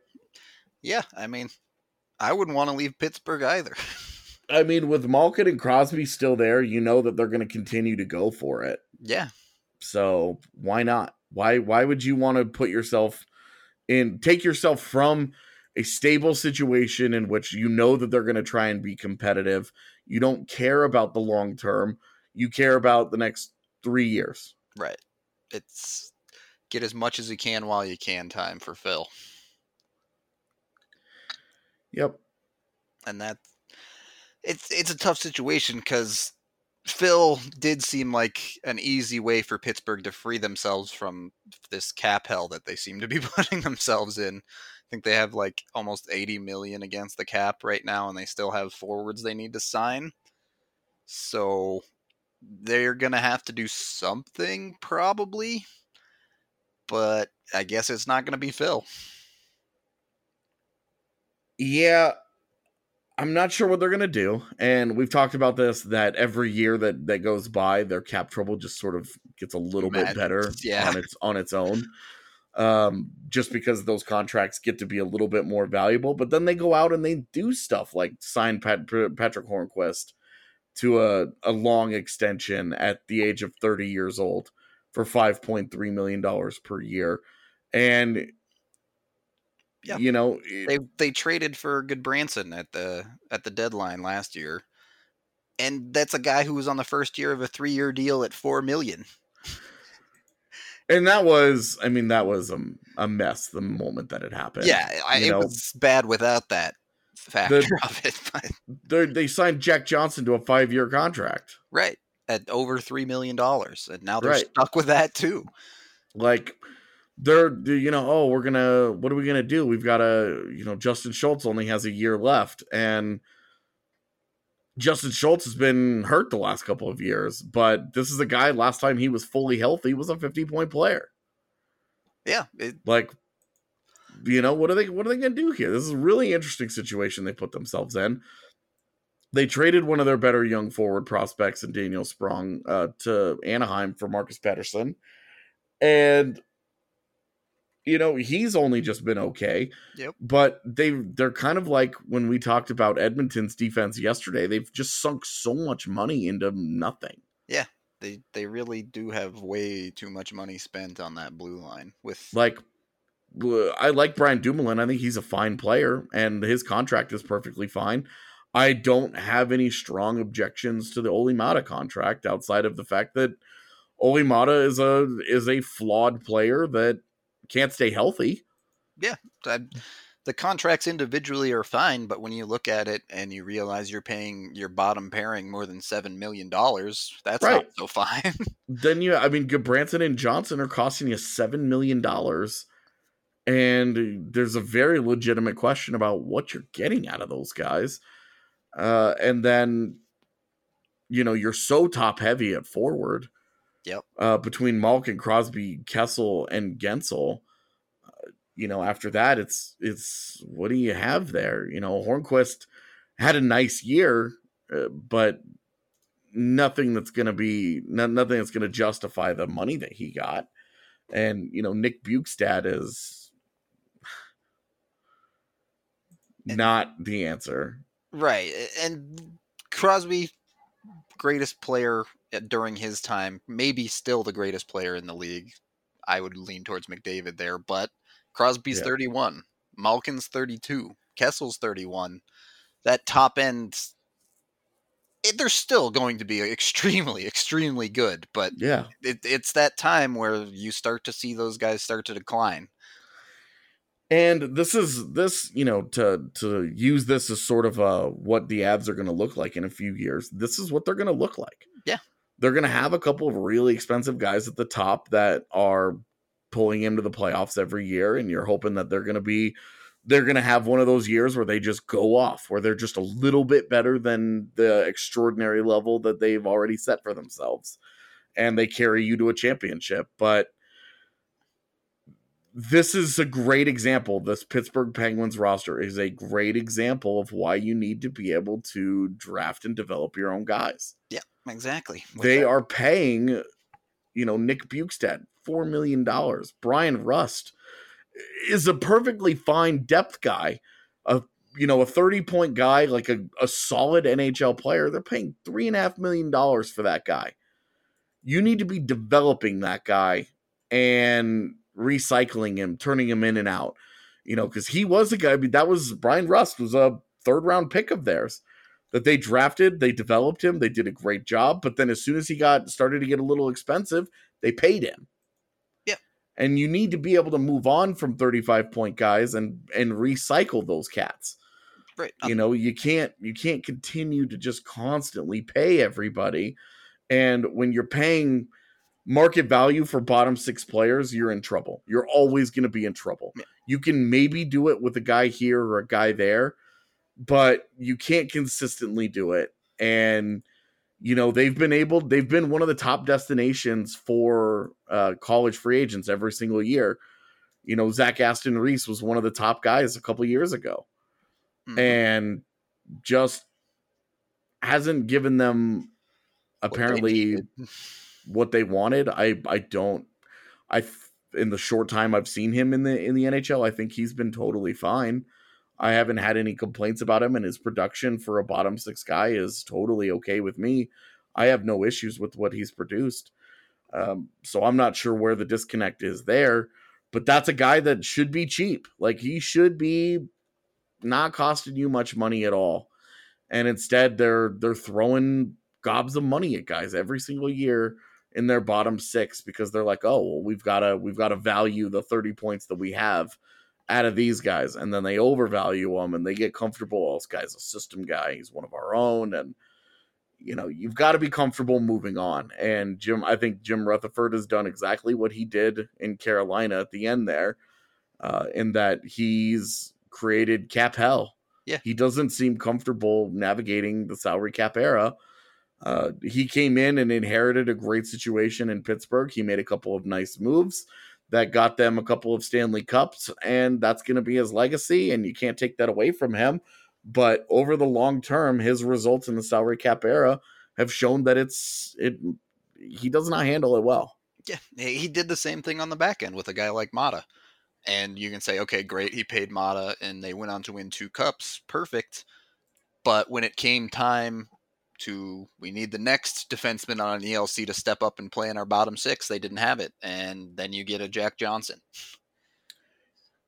Yeah, I mean, I wouldn't want to leave Pittsburgh either. I mean, with Malkin and Crosby still there, you know that they're going to continue to go for it. yeah, So why not? Why why would you want to put yourself in take yourself from a stable situation in which you know that they're going to try and be competitive. You don't care about the long term. You care about the next 3 years. right. It's get as much as you can while you can time for Phil. Yep. and that it's it's a tough situation because Phil did seem like an easy way for Pittsburgh to free themselves from this cap hell that they seem to be putting themselves in. I think they have like almost 80 million against the cap right now, and they still have forwards they need to sign. So they're gonna have to do something probably, but I guess it's not gonna be Phil. Yeah, I'm not sure what they're gonna do, and we've talked about this that every year that that goes by, their cap trouble just sort of gets a little bit better yeah. on its on its own. Um, just because those contracts get to be a little bit more valuable, but then they go out and they do stuff like sign Pat, Patrick Hornqvist to a, a long extension at the age of 30 years old for 5.3 million dollars per year, and Yeah. you know it- they they traded for Gudbranson at the at the deadline last year, and that's a guy who was on the first year of a three year deal at four million. And that was i mean that was a, a mess the moment that it happened Yeah, I, it know, was bad without that factor of it. But, they they signed jack johnson to a five-year contract right at over three million dollars, and now they're Right. stuck with that too. like they're they're, you know oh we're gonna what are we gonna do we've got a you know justin schultz only has a year left and justin schultz has been hurt the last couple of years but this is a guy last time he was fully healthy was a 50 point player Yeah, it, Like, you know, what are they what are they gonna do here? This is a really interesting situation they put themselves in. They traded one of their better young forward prospects in Daniel Sprong uh, to Anaheim for Marcus Pettersson. And you know, he's only just been okay. Yep. But they they're kind of like when we talked about Edmonton's defense yesterday, they've just sunk so much money into nothing. Yeah. They they really do have way too much money spent on that blue line with Like i like Brian Dumoulin. I think he's a fine player and his contract is perfectly fine. I don't have any strong objections to the Olli Maatta contract outside of the fact that Olli Maatta is a is a flawed player that can't stay healthy. I, the contracts individually are fine, but when you look at it and you realize you're paying your bottom pairing more than seven million dollars, that's Right. not so fine. Then you I mean Branson and Johnson are costing you seven million dollars. And there's a very legitimate question about what you're getting out of those guys. Uh, and then, you know, you're so top heavy at forward. Yep. Uh, between Malkin, Crosby, Kessel, and Guentzel. Uh, you know, after that, it's it's what do you have there? You know, Hornqvist had a nice year, uh, but nothing that's going to be no, nothing that's going to justify the money that he got. And you know, Nick Bjugstad is not the answer. right. And Crosby, greatest player uh, during his time, maybe still the greatest player in the league. I would lean towards McDavid there, but Crosby's Yeah. 31, Malkin's 32, Kessel's 31. That top end, it, they're still going to be extremely, extremely good, but Yeah. it, it's that time where you start to see those guys start to decline. And this is this, you know, to to use this as sort of uh what the Avs are going to look like in a few years. This is what they're going to look like. Yeah. They're going to have a couple of really expensive guys at the top that are pulling into the playoffs every year and you're hoping that they're going to be they're going to have one of those years where they just go off, where they're just a little bit better than the extraordinary level that they've already set for themselves and they carry you to a championship. But this is a great example. This Pittsburgh Penguins roster is a great example of why you need to be able to draft and develop your own guys. Yeah, exactly. With They that- are paying, you know, Nick Bjugstad $4 million. Bryan Rust is a perfectly fine depth guy. A you know, a 30 point guy, like a, a solid NHL player. They're paying three and a half million dollars for that guy. You need to be developing that guy and recycling him, turning him in and out. You know, because he was a guy. I mean, that was Bryan Rust was a third round pick of theirs that they drafted. They developed him. They did a great job. But then as soon as he got started to get a little expensive, they paid him. Yeah. And you need to be able to move on from 35 point guys and and recycle those cats. right. You know, you can't you can't continue to just constantly pay everybody. And when you're paying market value for bottom six players, you're in trouble. You're always going to be in trouble. You can maybe do it with a guy here or a guy there, but you can't consistently do it. And you know they've been able they've been one of the top destinations for uh, college free agents every single year. You know Zach Aston Reese was one of the top guys a couple years ago, Mhm. and just hasn't given them apparently. what they wanted. I I don't. I in the short time I've seen him in the in the NHL, I think he's been totally fine. I haven't had any complaints about him, and his production for a bottom six guy is totally okay with me. I have no issues with what he's produced. Um, so I'm not sure where the disconnect is there, but that's a guy that should be cheap. Like he should be not costing you much money at all. And instead they're they're throwing gobs of money at guys every single year in their bottom six because they're like, oh, well, we've got to we've got to value the 30 points that we have out of these guys, and then they overvalue them and they get comfortable. Oh, this guy's a system guy; he's one of our own, and you know you've got to be comfortable moving on. And Jim, I think Jim Rutherford has done exactly what he did in Carolina at the end there, uh, in that he's created cap hell. Yeah. he doesn't seem comfortable navigating the salary cap era. Uh, he came in and inherited a great situation in Pittsburgh. He made a couple of nice moves. that got them a couple of Stanley Cups, and that's going to be his legacy, and you can't take that away from him. But over the long term, his results in the salary cap era have shown that it's it he does not handle it well. Yeah, he did the same thing on the back end with a guy like Maatta. And you can say, okay, great, he paid Maatta and they went on to win two cups. Perfect. But when it came time to we need the next defenseman on an ELC to step up and play in our bottom six, they didn't have it. And then you get a Jack Johnson.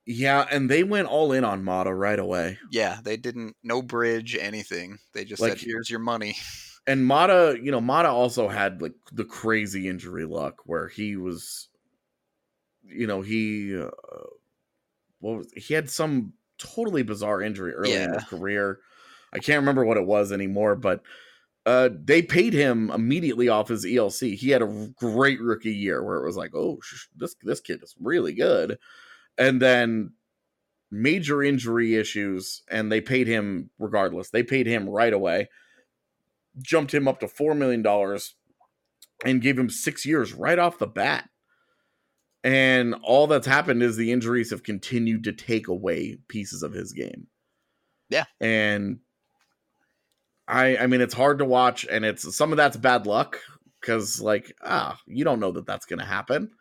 Yeah, and they went all in on Maatta right away. Yeah, they didn't no bridge, anything. They just Like- said, Here's your money. And Maatta, you know, Maatta also had like the crazy injury luck where he was, you know, he, uh, what was he had some totally bizarre injury early in his career. I can't remember what it was anymore, but uh, they paid him immediately off his ELC. He had a great rookie year where it was like, oh, sh- this this kid is really good, and then major injury issues, and they paid him regardless. They paid him right away jumped him up to four million dollars and gave him six years right off the bat. And all that's happened is the injuries have continued to take away pieces of his game. Yeah. And I I mean it's hard to watch and it's some of that's bad luck cuz like ah you don't know that that's going to happen.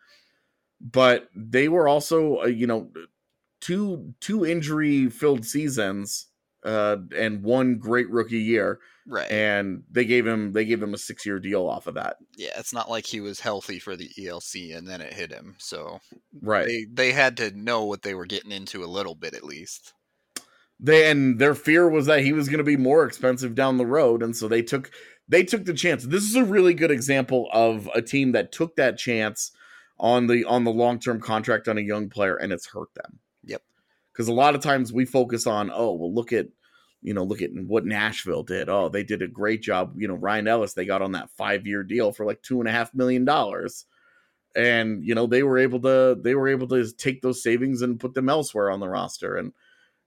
But they were also uh, you know two two injury filled seasons uh and one great rookie year Right. and they gave him they gave him a six year deal off of that. yeah, it's not like he was healthy for the ELC and then it hit him. So Right. they they had to know what they were getting into a little bit at least. They and their fear was that he was going to be more expensive down the road, and so they took they took the chance. This is a really good example of a team that took that chance on the on the long term contract on a young player, and it's hurt them. Yep. Because a lot of times we focus on oh well look at you know look at what Nashville did. Oh they did a great job. You know Ryan Ellis they got on that five year deal for like two and a half million dollars. And you know they were able to they were able to take those savings and put them elsewhere on the roster. And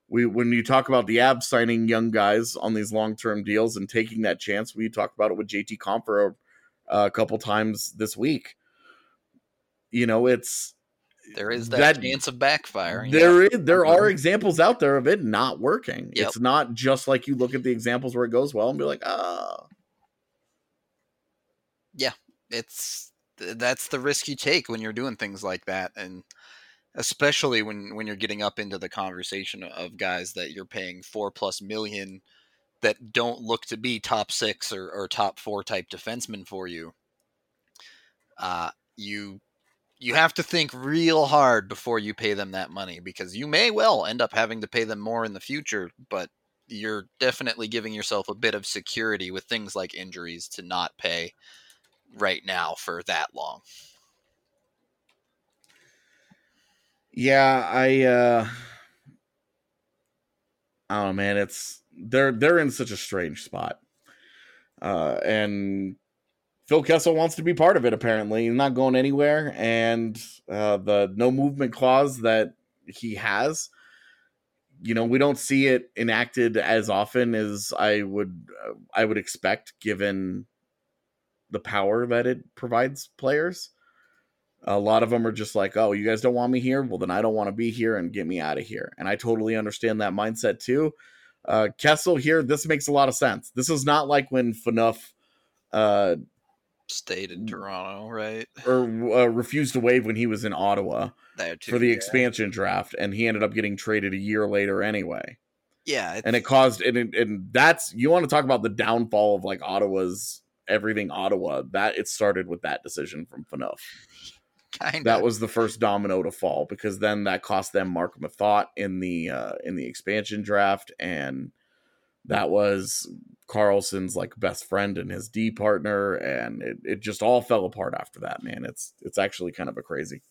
we when you talk about the Avs signing young guys on these long term deals and taking that chance, we talked about it with JT Compher a, a couple times this week. You know, it's There is that, That- chance of backfire. yeah. there is there are examples out there of it not working. Yep. It's not just like you look at the examples where it goes well and be like, ah. oh, Yeah, it's that's the risk you take when you're doing things like that and especially when when you're getting up into the conversation of guys that you're paying four plus million that don't look to be top six or, or top four type defensemen for you uh you you have to think real hard before you pay them that money because you may well end up having to pay them more in the future but you're definitely giving yourself a bit of security with things like injuries to not pay right now for that long. Yeah, I uh I don't know, man. It's they're they're in such a strange spot. Uh and Phil Kessel wants to be part of it apparently. He's not going anywhere and uh the no movement clause that he has you know, we don't see it enacted as often as I would uh, I would expect given the power that it provides players. A lot of them are just like, oh, you guys don't want me here? Well, then I don't want to be here and get me out of here. And I totally understand that mindset too. Uh, Kessel here, this makes a lot of sense. This is not like when Phaneuf uh, Stayed in Toronto, right? or uh, refused to waive when he was in Ottawa too. for the yeah. expansion draft, and he ended up getting traded a year later anyway. Yeah, And it caused, and, it- and that's you want to talk about the downfall of like Ottawa's everything Ottawa. That it started with that decision from Phaneuf. kind that was the first domino to fall because then that cost them Marc Methot in the uh, in the expansion draft, and that was Karlsson's like best friend and his D partner, and it, it just all fell apart after that. Man, it's it's actually kind of a crazy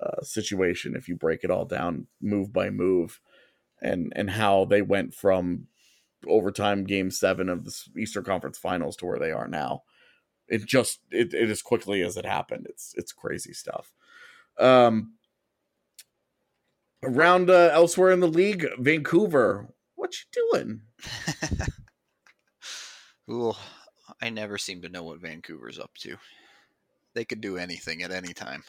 uh, situation if you break it all down move by move, and and how they went from overtime game seven of the Eastern Conference Finals to where they are now it just it, it as quickly as it happened it's it's crazy stuff um around uh, elsewhere in the league vancouver what you doing Ooh, I never seem to know what Vancouver's up to. They could do anything at any time.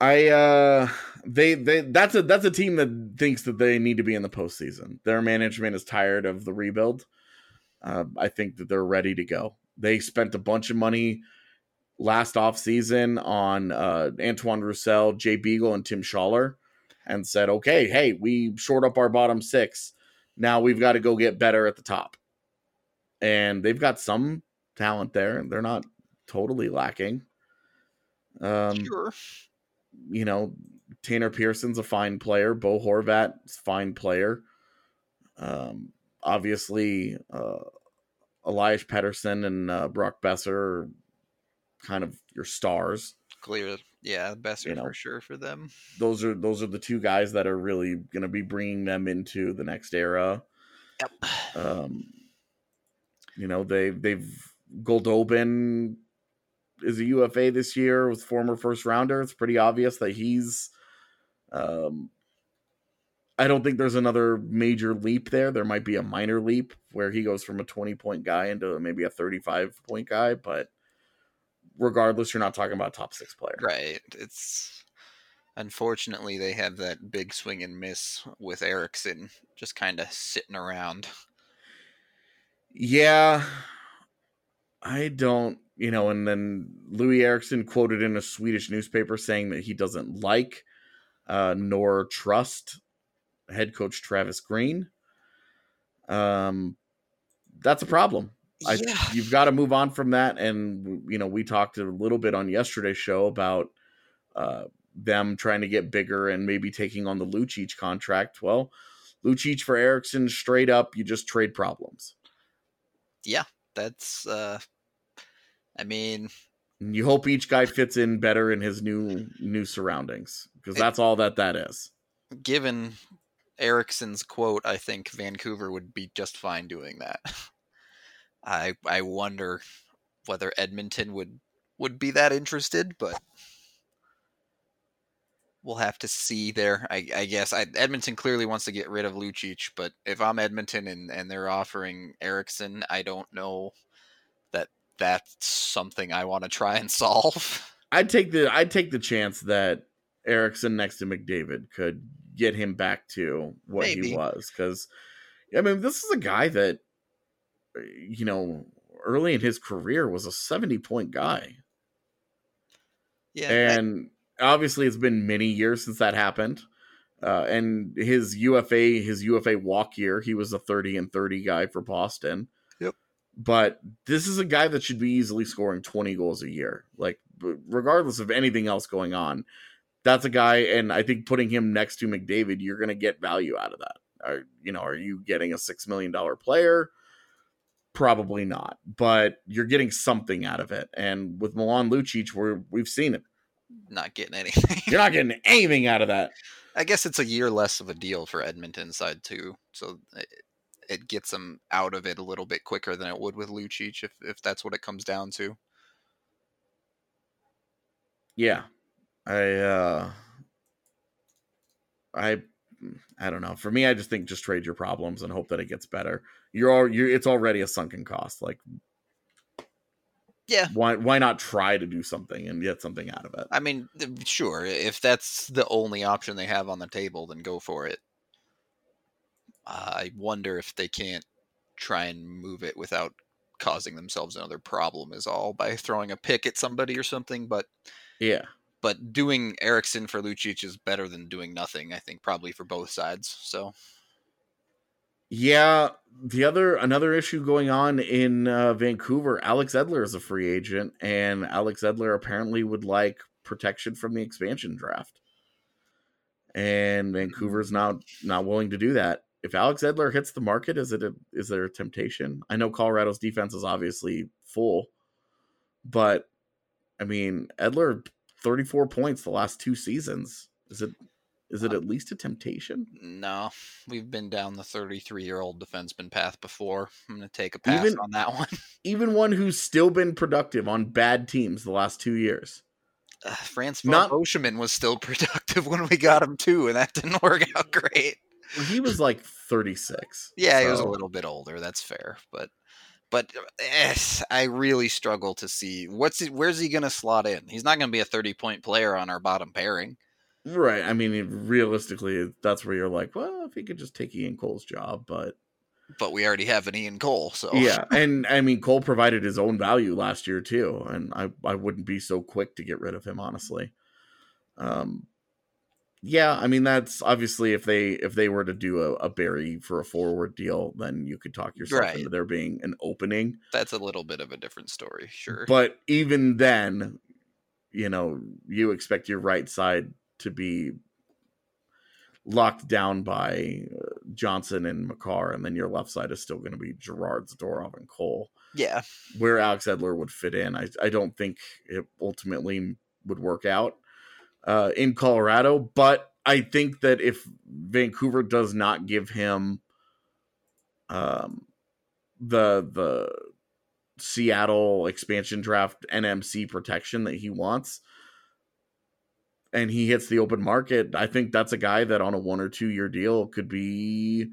I uh they they that's a that's a team that thinks that they need to be in the postseason. Their management is tired of the rebuild. Uh, I think that they're ready to go. They spent a bunch of money last offseason on uh, Antoine Roussel, Jay Beagle, and Tim Schaller, and said, "Okay, hey, we short up our bottom six. Now we've got to go get better at the top." And they've got some talent there. And they're not totally lacking. Um, Sure. you know, Tanner Pearson's a fine player. Bo Horvat's a fine player. Um, obviously, uh, Elias Pettersson and uh, Brock Boeser are kind of your stars. Clear. Yeah, Boeser You know. for sure for them. Those are those are the two guys that are really going to be bringing them into the next era. Yep. Um, you know, they they've Goldobin is a UFA this year with former first rounder. It's pretty obvious that he's um I don't think there's another major leap there. There might be a minor leap where he goes from a 20 point guy into maybe a 35 point guy, but regardless, you're not talking about a top six player. Right. It's unfortunately they have that big swing and miss with Eriksson just kind of sitting around. Yeah. I don't, you know, and then Loui Eriksson quoted in a Swedish newspaper saying that he doesn't like uh, nor trust head coach Travis Green. Um, that's a problem. I, yeah. You've got to move on from that. And, you know, we talked a little bit on yesterday's show about uh, them trying to get bigger and maybe taking on the Lucic contract. Well, Lucic for Eriksson, straight up, you just trade problems. Yeah, that's uh I mean, And you hope each guy fits in better in his new new surroundings because that's all that that is. given Eriksson's quote, I think Vancouver would be just fine doing that. I I wonder whether Edmonton would would be that interested, but we'll have to see there. I, I guess I, Edmonton clearly wants to get rid of Lucic, but if I'm Edmonton and, and they're offering Eriksson, I don't know that that's something I want to try and solve. I'd take the I'd take the chance that Eriksson next to McDavid could get him back to what he was because I mean this is a guy that uh, you know early in his career was a 70 point guy Yeah, I- and obviously it's been many years since that happened. Uh, and his UFA, his UFA walk year, he was a 30 and 30 guy for Boston. Yep. But this is a guy that should be easily scoring 20 goals a year. Like, regardless of anything else going on, that's a guy. And I think putting him next to McDavid, you're going to get value out of that. Are, you know, are you getting a $6 million player? Probably not, but you're getting something out of it. And with Milan Lucic, we're, we've seen it. not getting anything. You're not getting anything out of that. I guess it's a year less of a deal for Edmonton side too, so it, it gets them out of it a little bit quicker than it would with Lucic if if that's what it comes down to. Yeah. I uh I I don't know. For me, I just think just trade your problems and hope that it gets better. You're all you're it's already a sunken cost. Like Yeah. why why not try to do something and get something out of it? I mean, sure, if that's the only option they have on the table, then go for it. I wonder if they can't try and move it without causing themselves another problem is all by throwing a pick at somebody or something, but Yeah. But doing Eriksson for Lucic is better than doing nothing, I think probably for both sides. So Yeah, the other another issue going on in uh, Vancouver, Alex Edler is a free agent, and Alex Edler apparently would like protection from the expansion draft, and Vancouver's not not willing to do that. If Alex Edler hits the market, is it a, is there a temptation? I know Colorado's defense is obviously full, but I mean Edler thirty four points the last two seasons. Is it is it at least a temptation? No, we've been down the 33 year old defenseman path before. I'm going to take a pass Even- on that one. even one who's still been productive on bad teams the last two years. Uh, Franz Not- Beauchemin was still productive when we got him too, and that didn't work out great. He was like 36. Yeah, he was a little bit older. That's fair, but But eh, I really struggle to see what's he, where's he going to slot in. He's not going to be a thirty point player on our bottom pairing. Right. I mean, realistically, that's where you're like, well, if he could just take Ian Cole's job, but but we already have an Ian Cole, so yeah. And I mean, Cole provided his own value last year too, and I I wouldn't be so quick to get rid of him, honestly. Um, yeah, I mean that's obviously if they if they were to do a, a Barrie for a forward deal, then you could talk yourself Right. into there being an opening. that's a little bit of a different story, sure. But even then, you know, you expect your right side to be locked down by uh, Johnson and Makar, and then your left side is still going to be Girard, Zadorov, and Cole. yeah, Where Alex Edler would fit in, I, I don't think it ultimately would work out uh, in Colorado. But I think that if Vancouver does not give him um, the the Seattle expansion draft NMC protection that he wants, and he hits the open market, I think that's a guy that on a one or two year deal could be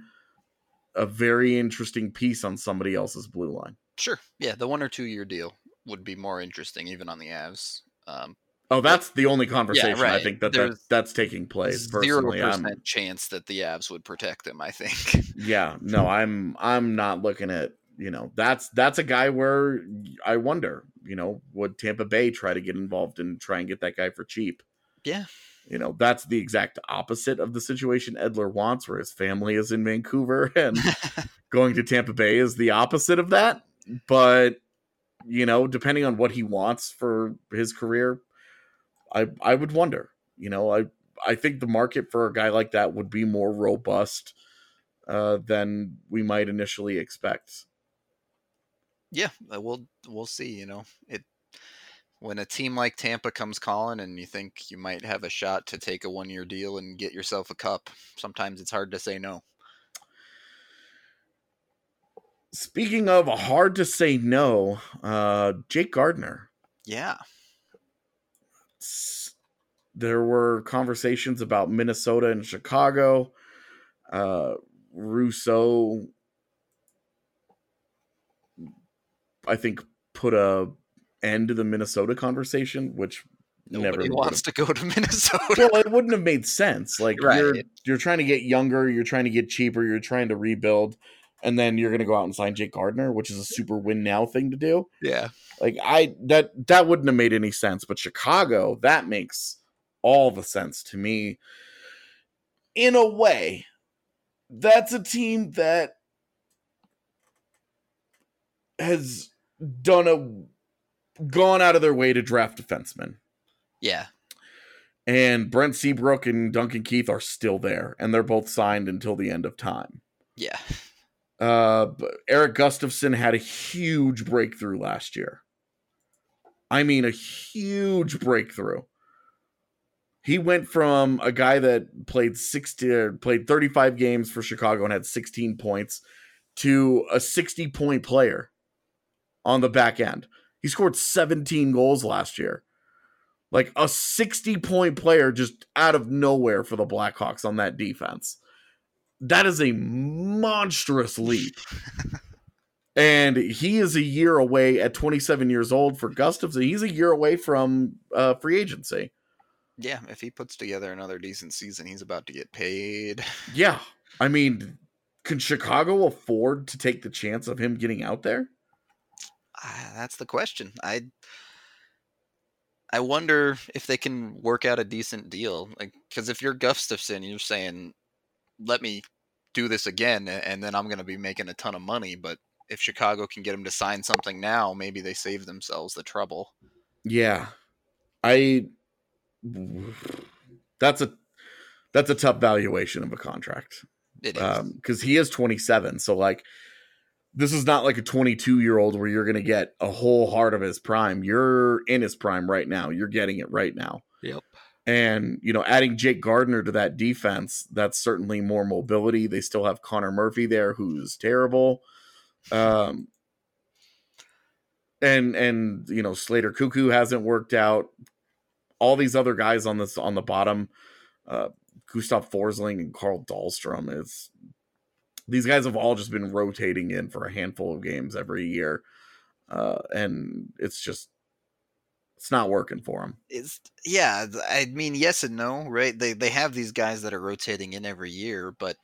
a very interesting piece on somebody else's blue line. sure. Yeah, the one or two year deal would be more interesting, even on the Avs. Um, Oh, that's the only conversation I right. think that, that that's taking place. Zero percent chance that the Avs would protect him. I think. yeah, no, I'm I'm not looking at you know that's that's a guy where I wonder you know would Tampa Bay try to get involved and try and get that guy for cheap? Yeah. You know that's the exact opposite of the situation Edler wants, where his family is in Vancouver and going to Tampa Bay is the opposite of that. But you know, depending on what he wants for his career, I I would wonder. You know, I I think the market for a guy like that would be more robust uh, than we might initially expect. yeah, uh, we'll we'll see. You know, it when a team like Tampa comes calling and you think you might have a shot to take a one year deal and get yourself a cup, sometimes it's hard to say no. Speaking of hard to say no, uh, Jake Gardiner. Yeah, there were conversations about Minnesota and Chicago. Uh, Russo, I think, put a end to the Minnesota conversation, which nobody never wants to go to Minnesota. well, it wouldn't have made sense. Like you're you're trying to get younger, you're trying to get cheaper, you're trying to rebuild, and then you're going to go out and sign Jake Gardiner, which is a super win now thing to do. yeah, Like I that that wouldn't have made any sense, but Chicago that makes all the sense to me. In a way, that's a team that has done a gone out of their way to draft defensemen. yeah, And Brent Seabrook and Duncan Keith are still there, and they're both signed until the end of time. yeah. Uh, Erik Gustafsson had a huge breakthrough last year. I mean, a huge breakthrough. He went from a guy that played 60, uh, played 35 games for Chicago and had 16 points to a 60 point player on the back end. He scored 17 goals last year. Like a 60 point player just out of nowhere for the Blackhawks on that defense. That is a monstrous leap. and he is a year away at 27 years old for Gustafsson. He's a year away from uh, free agency. Yeah, if he puts together another decent season, he's about to get paid. Yeah. I mean, can Chicago afford to take the chance of him getting out there? Ah, that's the question. I I wonder if they can work out a decent deal. Like, because if you're Gustafsson, you're saying, "Let me do this again, and then I'm going to be making a ton of money." But if Chicago can get him to sign something now, maybe they save themselves the trouble. Yeah. I that's a that's a tough valuation of a contract. It is. um because he is 27 so like this is not like a 22 year old where you're gonna get a whole heart of his prime you're in his prime right now you're getting it right now Yep. and you know adding jake gardiner to that defense that's certainly more mobility they still have connor murphy there who's terrible um and and you know slater koekkoek hasn't worked out all these other guys on this on the bottom uh Gustav Forsling and Carl Dahlstrom is these guys have all just been rotating in for a handful of games every year, uh, and it's just it's not working for them. It's yeah. I mean, yes and no, right? They they have these guys that are rotating in every year, but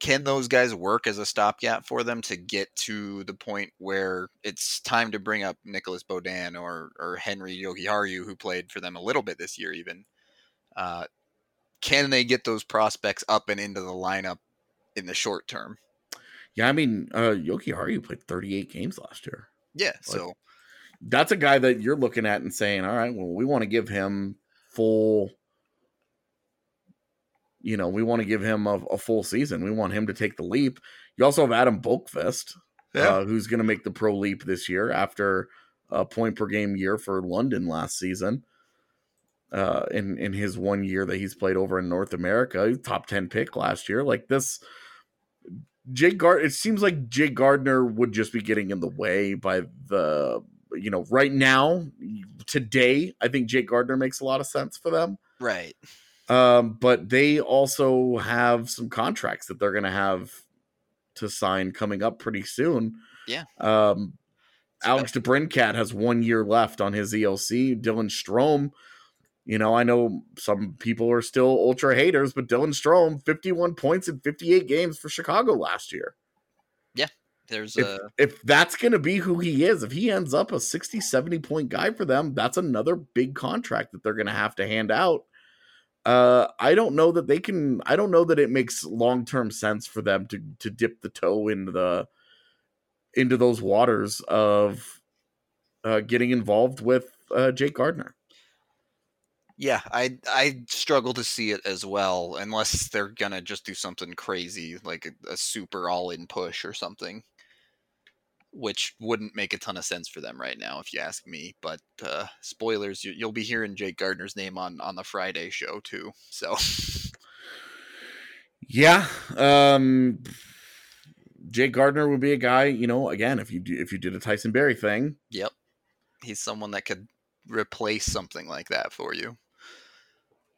can those guys work as a stopgap for them to get to the point where it's time to bring up Nicolas Beaudin or or Henri Jokiharju, who played for them a little bit this year, even? Uh, can they get those prospects up and into the lineup in the short term? Yeah, I mean, uh, Jokiharju played 38 games last year. Yeah, like, so that's a guy that you're looking at and saying, all right, well, we want to give him full you know, we want to give him a, a, full season. We want him to take the leap. You also have Adam Boqvist, yeah. uh, who's going to make the pro leap this year after a point per game year for London last season. Uh, in in his one year that he's played over in North America, top ten pick last year. Like this, Jake Gard. It seems like Jake Gardiner would just be getting in the way by the you know right now today. I think Jake Gardiner makes a lot of sense for them. Right. Um, but they also have some contracts that they're going to have to sign coming up pretty soon. Yeah. Um, Alex DeBrincat has one year left on his ELC. Dylan Strome, you know, I know some people are still ultra haters, but Dylan Strome, 51 points in 58 games for Chicago last year. Yeah. There's if, a... if that's going to be who he is, if he ends up a 60, 70 point guy for them, that's another big contract that they're going to have to hand out uh, I don't know that they can. I don't know that it makes long term sense for them to to dip the toe into the into those waters of uh, getting involved with uh, Jake Gardiner. Yeah, I I struggle to see it as well, unless they're gonna just do something crazy like a, a super all in push or something which wouldn't make a ton of sense for them right now, if you ask me. But uh, spoilers, you, will be hearing Jake Gardiner's name on on the Friday show too. So, yeah, um, Jake Gardiner would be a guy. You know, again, if you do if you did a Tyson Barrie thing, yep, he's someone that could replace something like that for you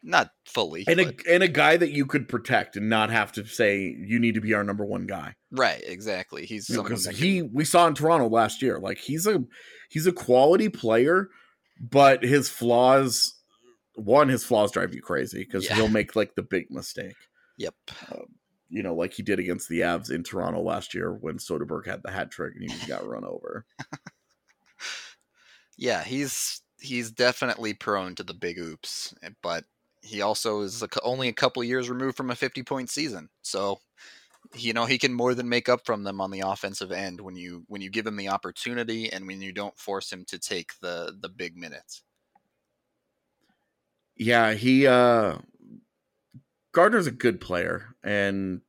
not fully and but... a and a guy that you could protect and not have to say you need to be our number one guy. Right exactly. He's because you know, he we saw in toronto last year like he's a he's a quality player but his flaws one his flaws drive you crazy because yeah. he'll make like the big mistake. Yep. Um, you know like he did against the avs in toronto last year when soderberg had the hat trick and he got run over. Yeah he's he's definitely prone to the big oops but he also is only a couple years removed from a 50 point season. So, you know, he can more than make up from them on the offensive end when you when you give him the opportunity and when you don't force him to take the the big minutes. Yeah, he uh Gardiner's a good player and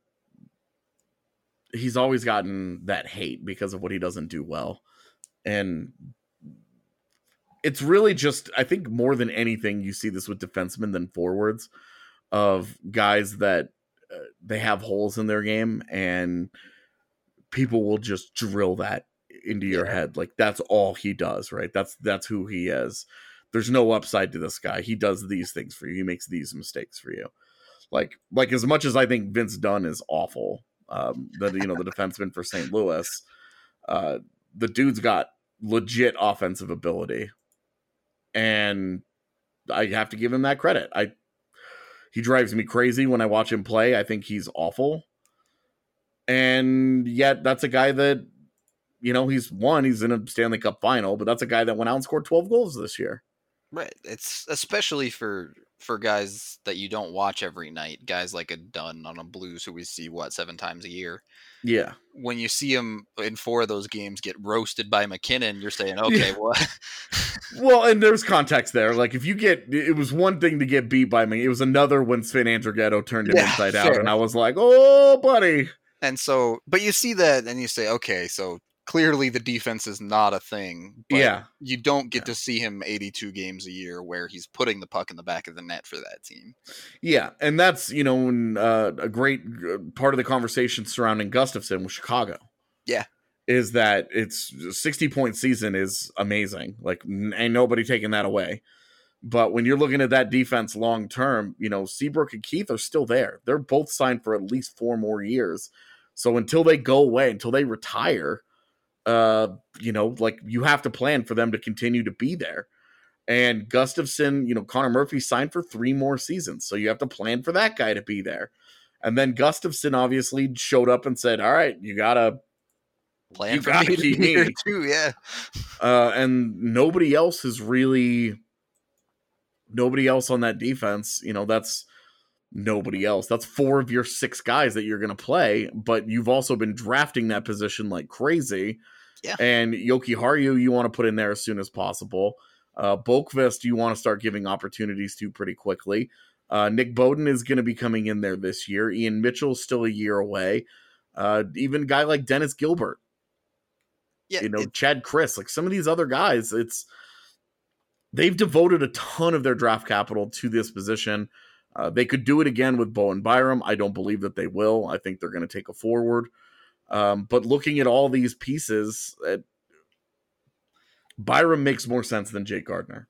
he's always gotten that hate because of what he doesn't do well. And it's really just I think more than anything you see this with defensemen than forwards of guys that uh, they have holes in their game and people will just drill that into your yeah. head. Like that's all he does right? That's that's who he is. There's no upside to this guy. He does these things for you. He makes these mistakes for you. Like like as much as i think vince dunn is awful um the you know the defenseman for st louis uh the dude's got legit offensive ability and I have to give him that credit. I he drives me crazy when I watch him play. I think he's awful. And yet that's a guy that you know, he's won, he's in a Stanley Cup final, but that's a guy that went out and scored 12 goals this year. Right. It's especially for for guys that you don't watch every night, guys like a Dunn on a Blues who we see what seven times a year. Yeah. When you see him in four of those games get roasted by MacKinnon, you're saying, okay, yeah. well. well, and there's context there. Like if you get, it was one thing to get beat by me. It was another when Sven Andrighetto turned him yeah, inside out, and I was like, oh, buddy. And so, but you see that, and you say, okay, so clearly the defense is not a thing. yeah. You don't get yeah. to see him 82 games a year where he's putting the puck in the back of the net for that team. Yeah. And that's, you know, uh, a great uh, part of the conversation surrounding Gustafsson with Chicago. Yeah. Is that it's 60 point season is amazing. Like, ain't nobody taking that away. But when you're looking at that defense long term, you know, Seabrook and Keith are still there. They're both signed for at least four more years So until they go away, until they retire, uh, you know, like you have to plan for them to continue to be there. And Gustafsson, you know, Connor Murphy signed for three more seasons. So you have to plan for that guy to be there. And then Gustafsson obviously showed up and said, All right, you gotta Plan You for gotta me to keep me. too. Yeah. uh, and nobody else is really nobody else on that defense. You know, that's nobody else. That's four of your six guys that you're going to play, but you've also been drafting that position like crazy. Yeah. And Jokiharju, you want to put in there as soon as possible. Uh, Boqvist, you want to start giving opportunities to pretty quickly. Uh, Nick Beaudin is going to be coming in there this year. Ian Mitchell's still a year away. Uh, even a guy like Dennis Gilbert Yeah. you know, it- Chad Krys, like some of these other guys, it's they've devoted a ton of their draft capital to this position. Uh, they could do it again with Bowen Byram. I don't believe that they will. I think they're going to take a forward. Um, but looking at all these pieces, Byram makes more sense than Jake Gardiner.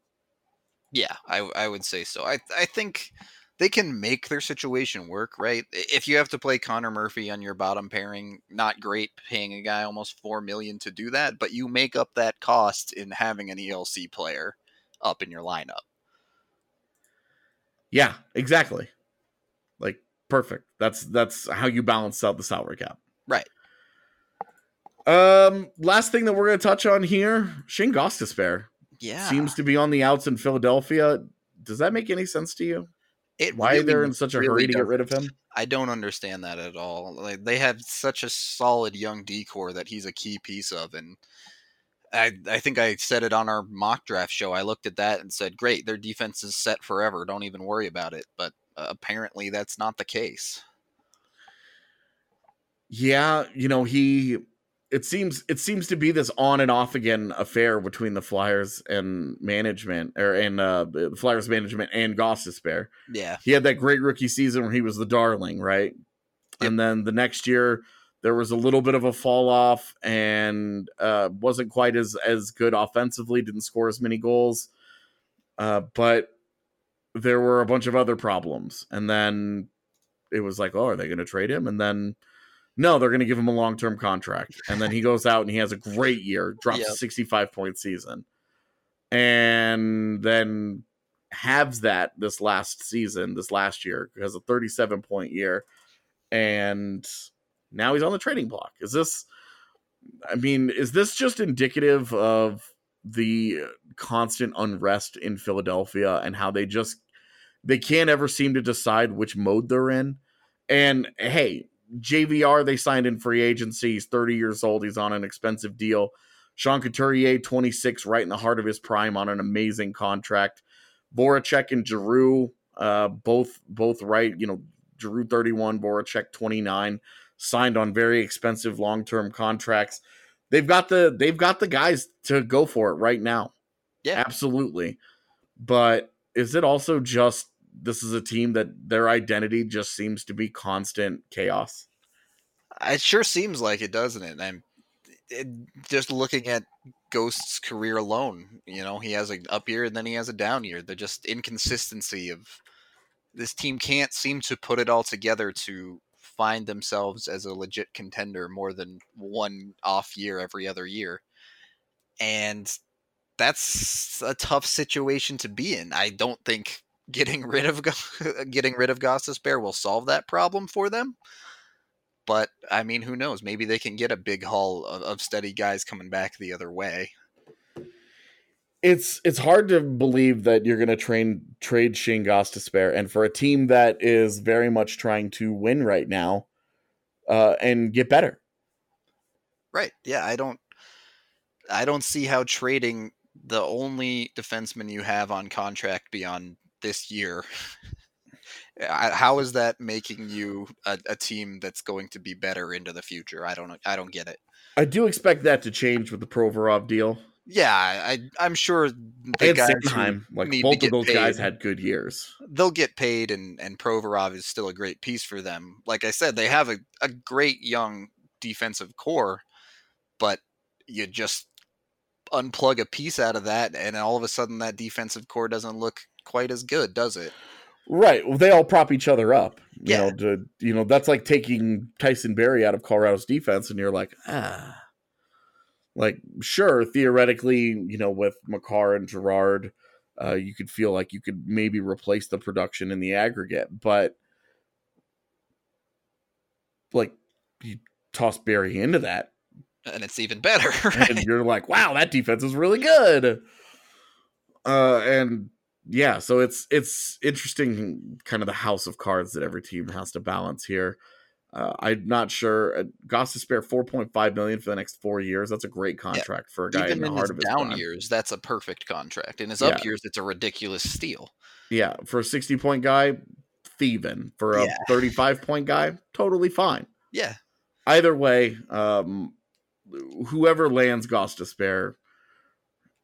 Yeah, I I would say so. I I think they can make their situation work, right? If you have to play Connor Murphy on your bottom pairing, not great paying a guy almost 4 million to do that, but you make up that cost in having an ELC player up in your lineup. Yeah, exactly. Like perfect. That's that's how you balance out the salary cap. Right. Um, last thing that we're going to touch on here, Shane Gostisbehere. Yeah. seems to be on the outs in Philadelphia. Does that make any sense to you? it Why really, they're in such a really hurry to get rid of him? I don't understand that at all. Like they have such a solid young decor that he's a key piece of, and I I think I said it on our mock draft show. I looked at that and said, "Great, their defense is set forever. Don't even worry about it." But uh, apparently, that's not the case. Yeah, you know, he it seems it seems to be this on and off again affair between the Flyers and management or and uh the Flyers management and Gostisbehere. Yeah, He had that great rookie season where he was the darling, right? And then the next year there was a little bit of a fall off and uh wasn't quite as as good offensively, didn't score as many goals. Uh but there were a bunch of other problems. And then it was like, oh, are they going to trade him? And then no, they're going to give him a long term contract. And then he goes out and he has a great year, drops Yep. a 65 point season. And then halves that this last season, this last year, has a 37 point year. And now he's on the trading block. Is this, I mean, is this just indicative of the constant unrest in Philadelphia and how they just, they can't ever seem to decide which mode they're in? And hey, JVR, they signed in free agency. He's 30 years old. He's on an expensive deal. Sean Couturier, 26, right in the heart of his prime on an amazing contract. Voracek and Giroux, uh, both both right. You know, Giroux 31, Voracek 29, signed on very expensive long-term contracts. They've got the they've got the guys to go for it right now. Yeah. Absolutely. But is it also just this is a team that their identity just seems to be constant chaos? it sure seems like it, doesn't it? And I'm it, just looking at Ghost's career alone. You know, he has an up year and then he has a down year. The just inconsistency of this team can't seem to put it all together to find themselves as a legit contender more than one off year every other year. And that's a tough situation to be in. I don't think getting rid of getting rid of Gostisbehere will solve that problem for them. But I mean, who knows? Maybe they can get a big haul of, of steady guys coming back the other way. It's it's hard to believe that you're going to train trade Shane Gostisbehere, and for a team that is very much trying to win right now, uh, and get better. Right. Yeah, I don't I don't see how trading the only defenseman you have on contract beyond this year how is that making you a, a team that's going to be better into the future? I don't I don't get it. I do expect that to change with the Provorov deal. Yeah, I I'm sure the guys who Sanheim, like need to both of those guys had good years. they'll get paid and and Provorov is still a great piece for them. Like I said, they have a, a great young defensive core, but you just unplug a piece out of that and all of a sudden that defensive core doesn't look quite as good, does it? Right. Well, they all prop each other up. You Yeah. know, to, you know, that's like taking Tyson Barrie out of Colorado's defense, and you're like, ah. Like, sure, theoretically, you know, with Makar and Girard, uh, you could feel like you could maybe replace the production in the aggregate, but like you toss Barrie into that, and it's even better. and you're like, wow, that defense is really good. Uh, and yeah, so it's it's interesting, kind of the house of cards that every team has to balance here. Uh, I'm not sure. Uh, Gostisbehere 4.5 million for the next four years. That's a great contract for a guy Even in the in heart his of his down prime. years, that's a perfect contract. In his Yeah. up years, it's a ridiculous steal. Yeah, for a 60 point guy, thieving. For a Yeah. 35 point guy, totally fine. Yeah, Either way, um, whoever lands Gostisbehere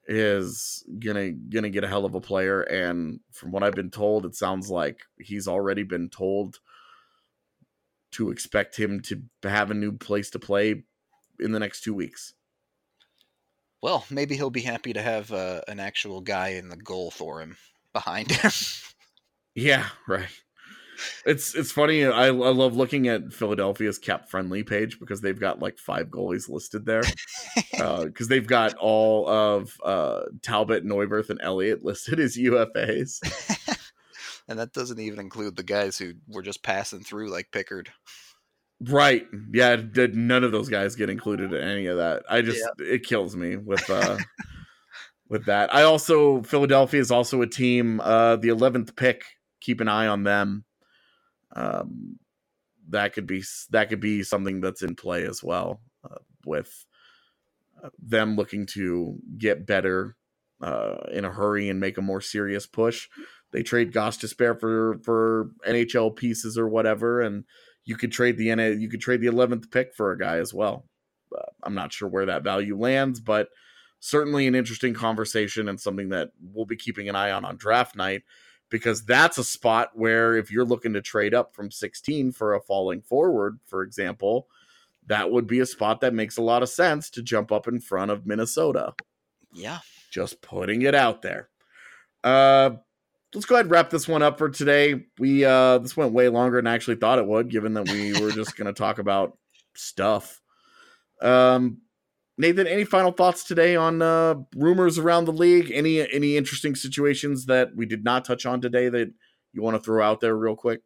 is gonna gonna get a hell of a player. And from what I've been told, it sounds like he's already been told to expect him to have a new place to play in the next two weeks. well, maybe he'll be happy to have uh, an actual guy in the goal for him behind him. Yeah, right. It's it's funny. I, I love looking at Philadelphia's cap friendly page because they've got like five goalies listed there. Because they've got all of uh, Talbot, Neuvirth, and Elliott listed as UFAs. and that doesn't even include the guys who were just passing through, like Pickard. Right? Yeah. Did none of those guys get included in any of that? I just it kills me with uh, with that. I also Philadelphia is also a team. Uh, the eleventh pick. Keep an eye on them. Um, that could be that could be something that's in play as well uh, with uh, them looking to get better uh, in a hurry and make a more serious push. They trade Gostisbehere for for NHL pieces or whatever, and you could trade the NA, you could trade the eleventh pick for a guy as well. Uh, I'm not sure where that value lands, but certainly an interesting conversation and something that we'll be keeping an eye on on draft night because that's a spot where if you're looking to trade up from 16 for a falling forward, for example, that would be a spot that makes a lot of sense to jump up in front of Minnesota. Yeah. Just putting it out there. Uh let's go ahead and wrap this one up for today. We uh this went way longer than I actually thought it would, given that we were just gonna talk about stuff. Um Nathan, any final thoughts today on uh, rumors around the league? Any any interesting situations that we did not touch on today that you want to throw out there real quick?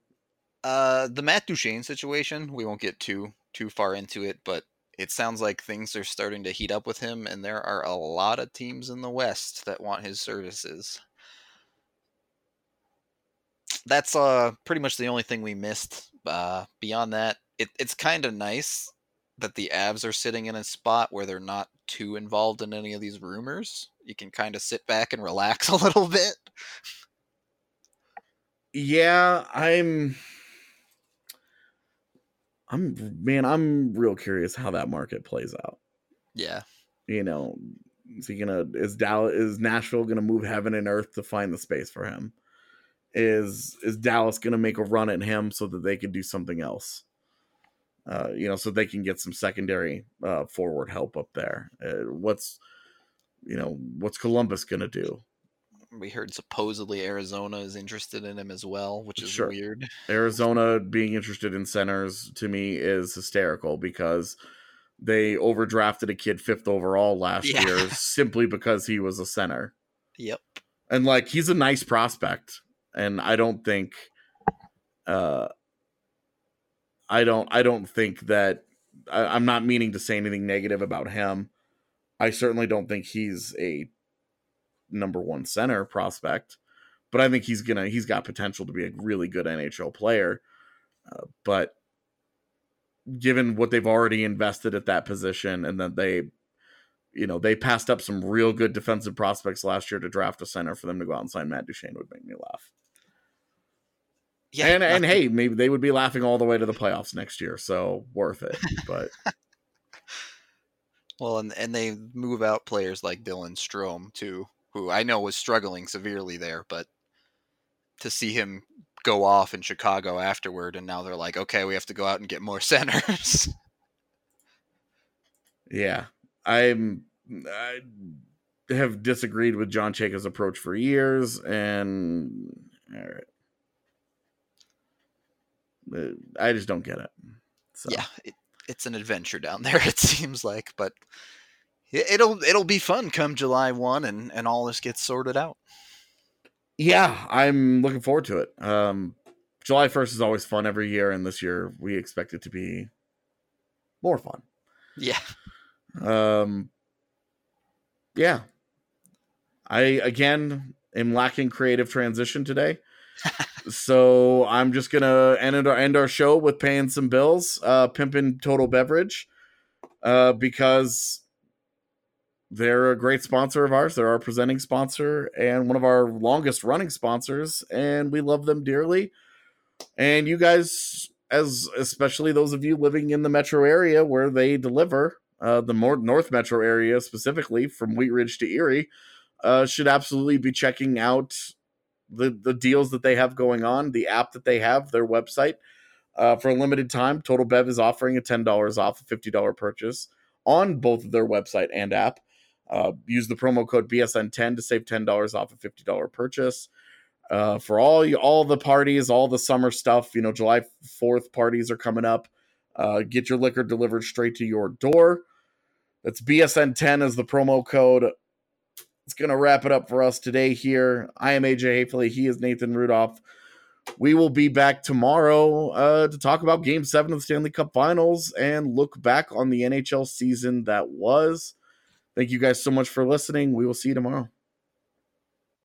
Uh, the Matt Duchene situation, we won't get too too far into it, but it sounds like things are starting to heat up with him, and there are a lot of teams in the West that want his services. That's uh pretty much the only thing we missed. Uh, beyond that, it, it's kind of nice that the Avs are sitting in a spot where they're not too involved in any of these rumors. You can kind of sit back and relax a little bit. Yeah, I'm. I'm man, I'm real curious how that market plays out. Yeah. You know, is he gonna is Dallas is Nashville gonna move heaven and earth to find the space for him? Is is Dallas gonna make a run at him so that they can do something else? Uh, you know, so they can get some secondary uh, forward help up there. Uh, what's you know what's Columbus gonna do? We heard supposedly Arizona is interested in him as well, which is Sure. weird. Arizona being interested in centers to me is hysterical because they overdrafted a kid fifth overall last Yeah. year simply because he was a center. Yep. And like he's a nice prospect. And I don't think uh I don't I don't think that I, I'm not meaning to say anything negative about him. I certainly don't think he's a number one center prospect, but I think he's gonna he's got potential to be a really good NHL player. Uh, but given what they've already invested at that position, and that they, you know, they passed up some real good defensive prospects last year to draft a center for them to go out and sign Matt Duchene would make me laugh. Yeah. and and hey, maybe they would be laughing all the way to the playoffs next year, so worth it. But Well, and and they move out players like Dylan Strome too, who I know was struggling severely there, but to see him go off in Chicago afterward, and now they're like, okay, we have to go out and get more centers. Yeah, I'm. I have disagreed with John Chayka's approach for years, and all right. I just don't get it. So. Yeah, it, it's an adventure down there. It seems like, but it'll it'll be fun come July one, and and all this gets sorted out. Yeah, I'm looking forward to it. Um, July 1st is always fun every year, and this year we expect it to be more fun. Yeah. Um, yeah. I, again, am lacking creative transition today. So I'm just to end our, end our show with paying some bills, uh, pimping Total Beverage, uh, because they're a great sponsor of ours. They're our presenting sponsor and one of our longest running sponsors, and we love them dearly. And you guys, as especially those of you living in the metro area where they deliver, uh, the more North Metro area specifically, from Wheat Ridge to Erie, uh, should absolutely be checking out the the deals that they have going on, the app that they have, their website. Uh, for a limited time, Total Bev is offering a ten dollars off a fifty dollar purchase on both their website and app. Uh, use the promo code BSN10 to save ten dollars off a fifty dollar purchase uh, for all you, all the parties, all the summer stuff. You know, July Fourth parties are coming up. Uh, get your liquor delivered straight to your door. That's BSN10 as the promo code. It's gonna wrap it up for us today. Here, I am AJ Haefele. He is Nathan Rudolph. We will be back tomorrow uh, to talk about Game Seven of the Stanley Cup Finals and look back on the NHL season that was. Thank you guys so much for listening. We will see you tomorrow.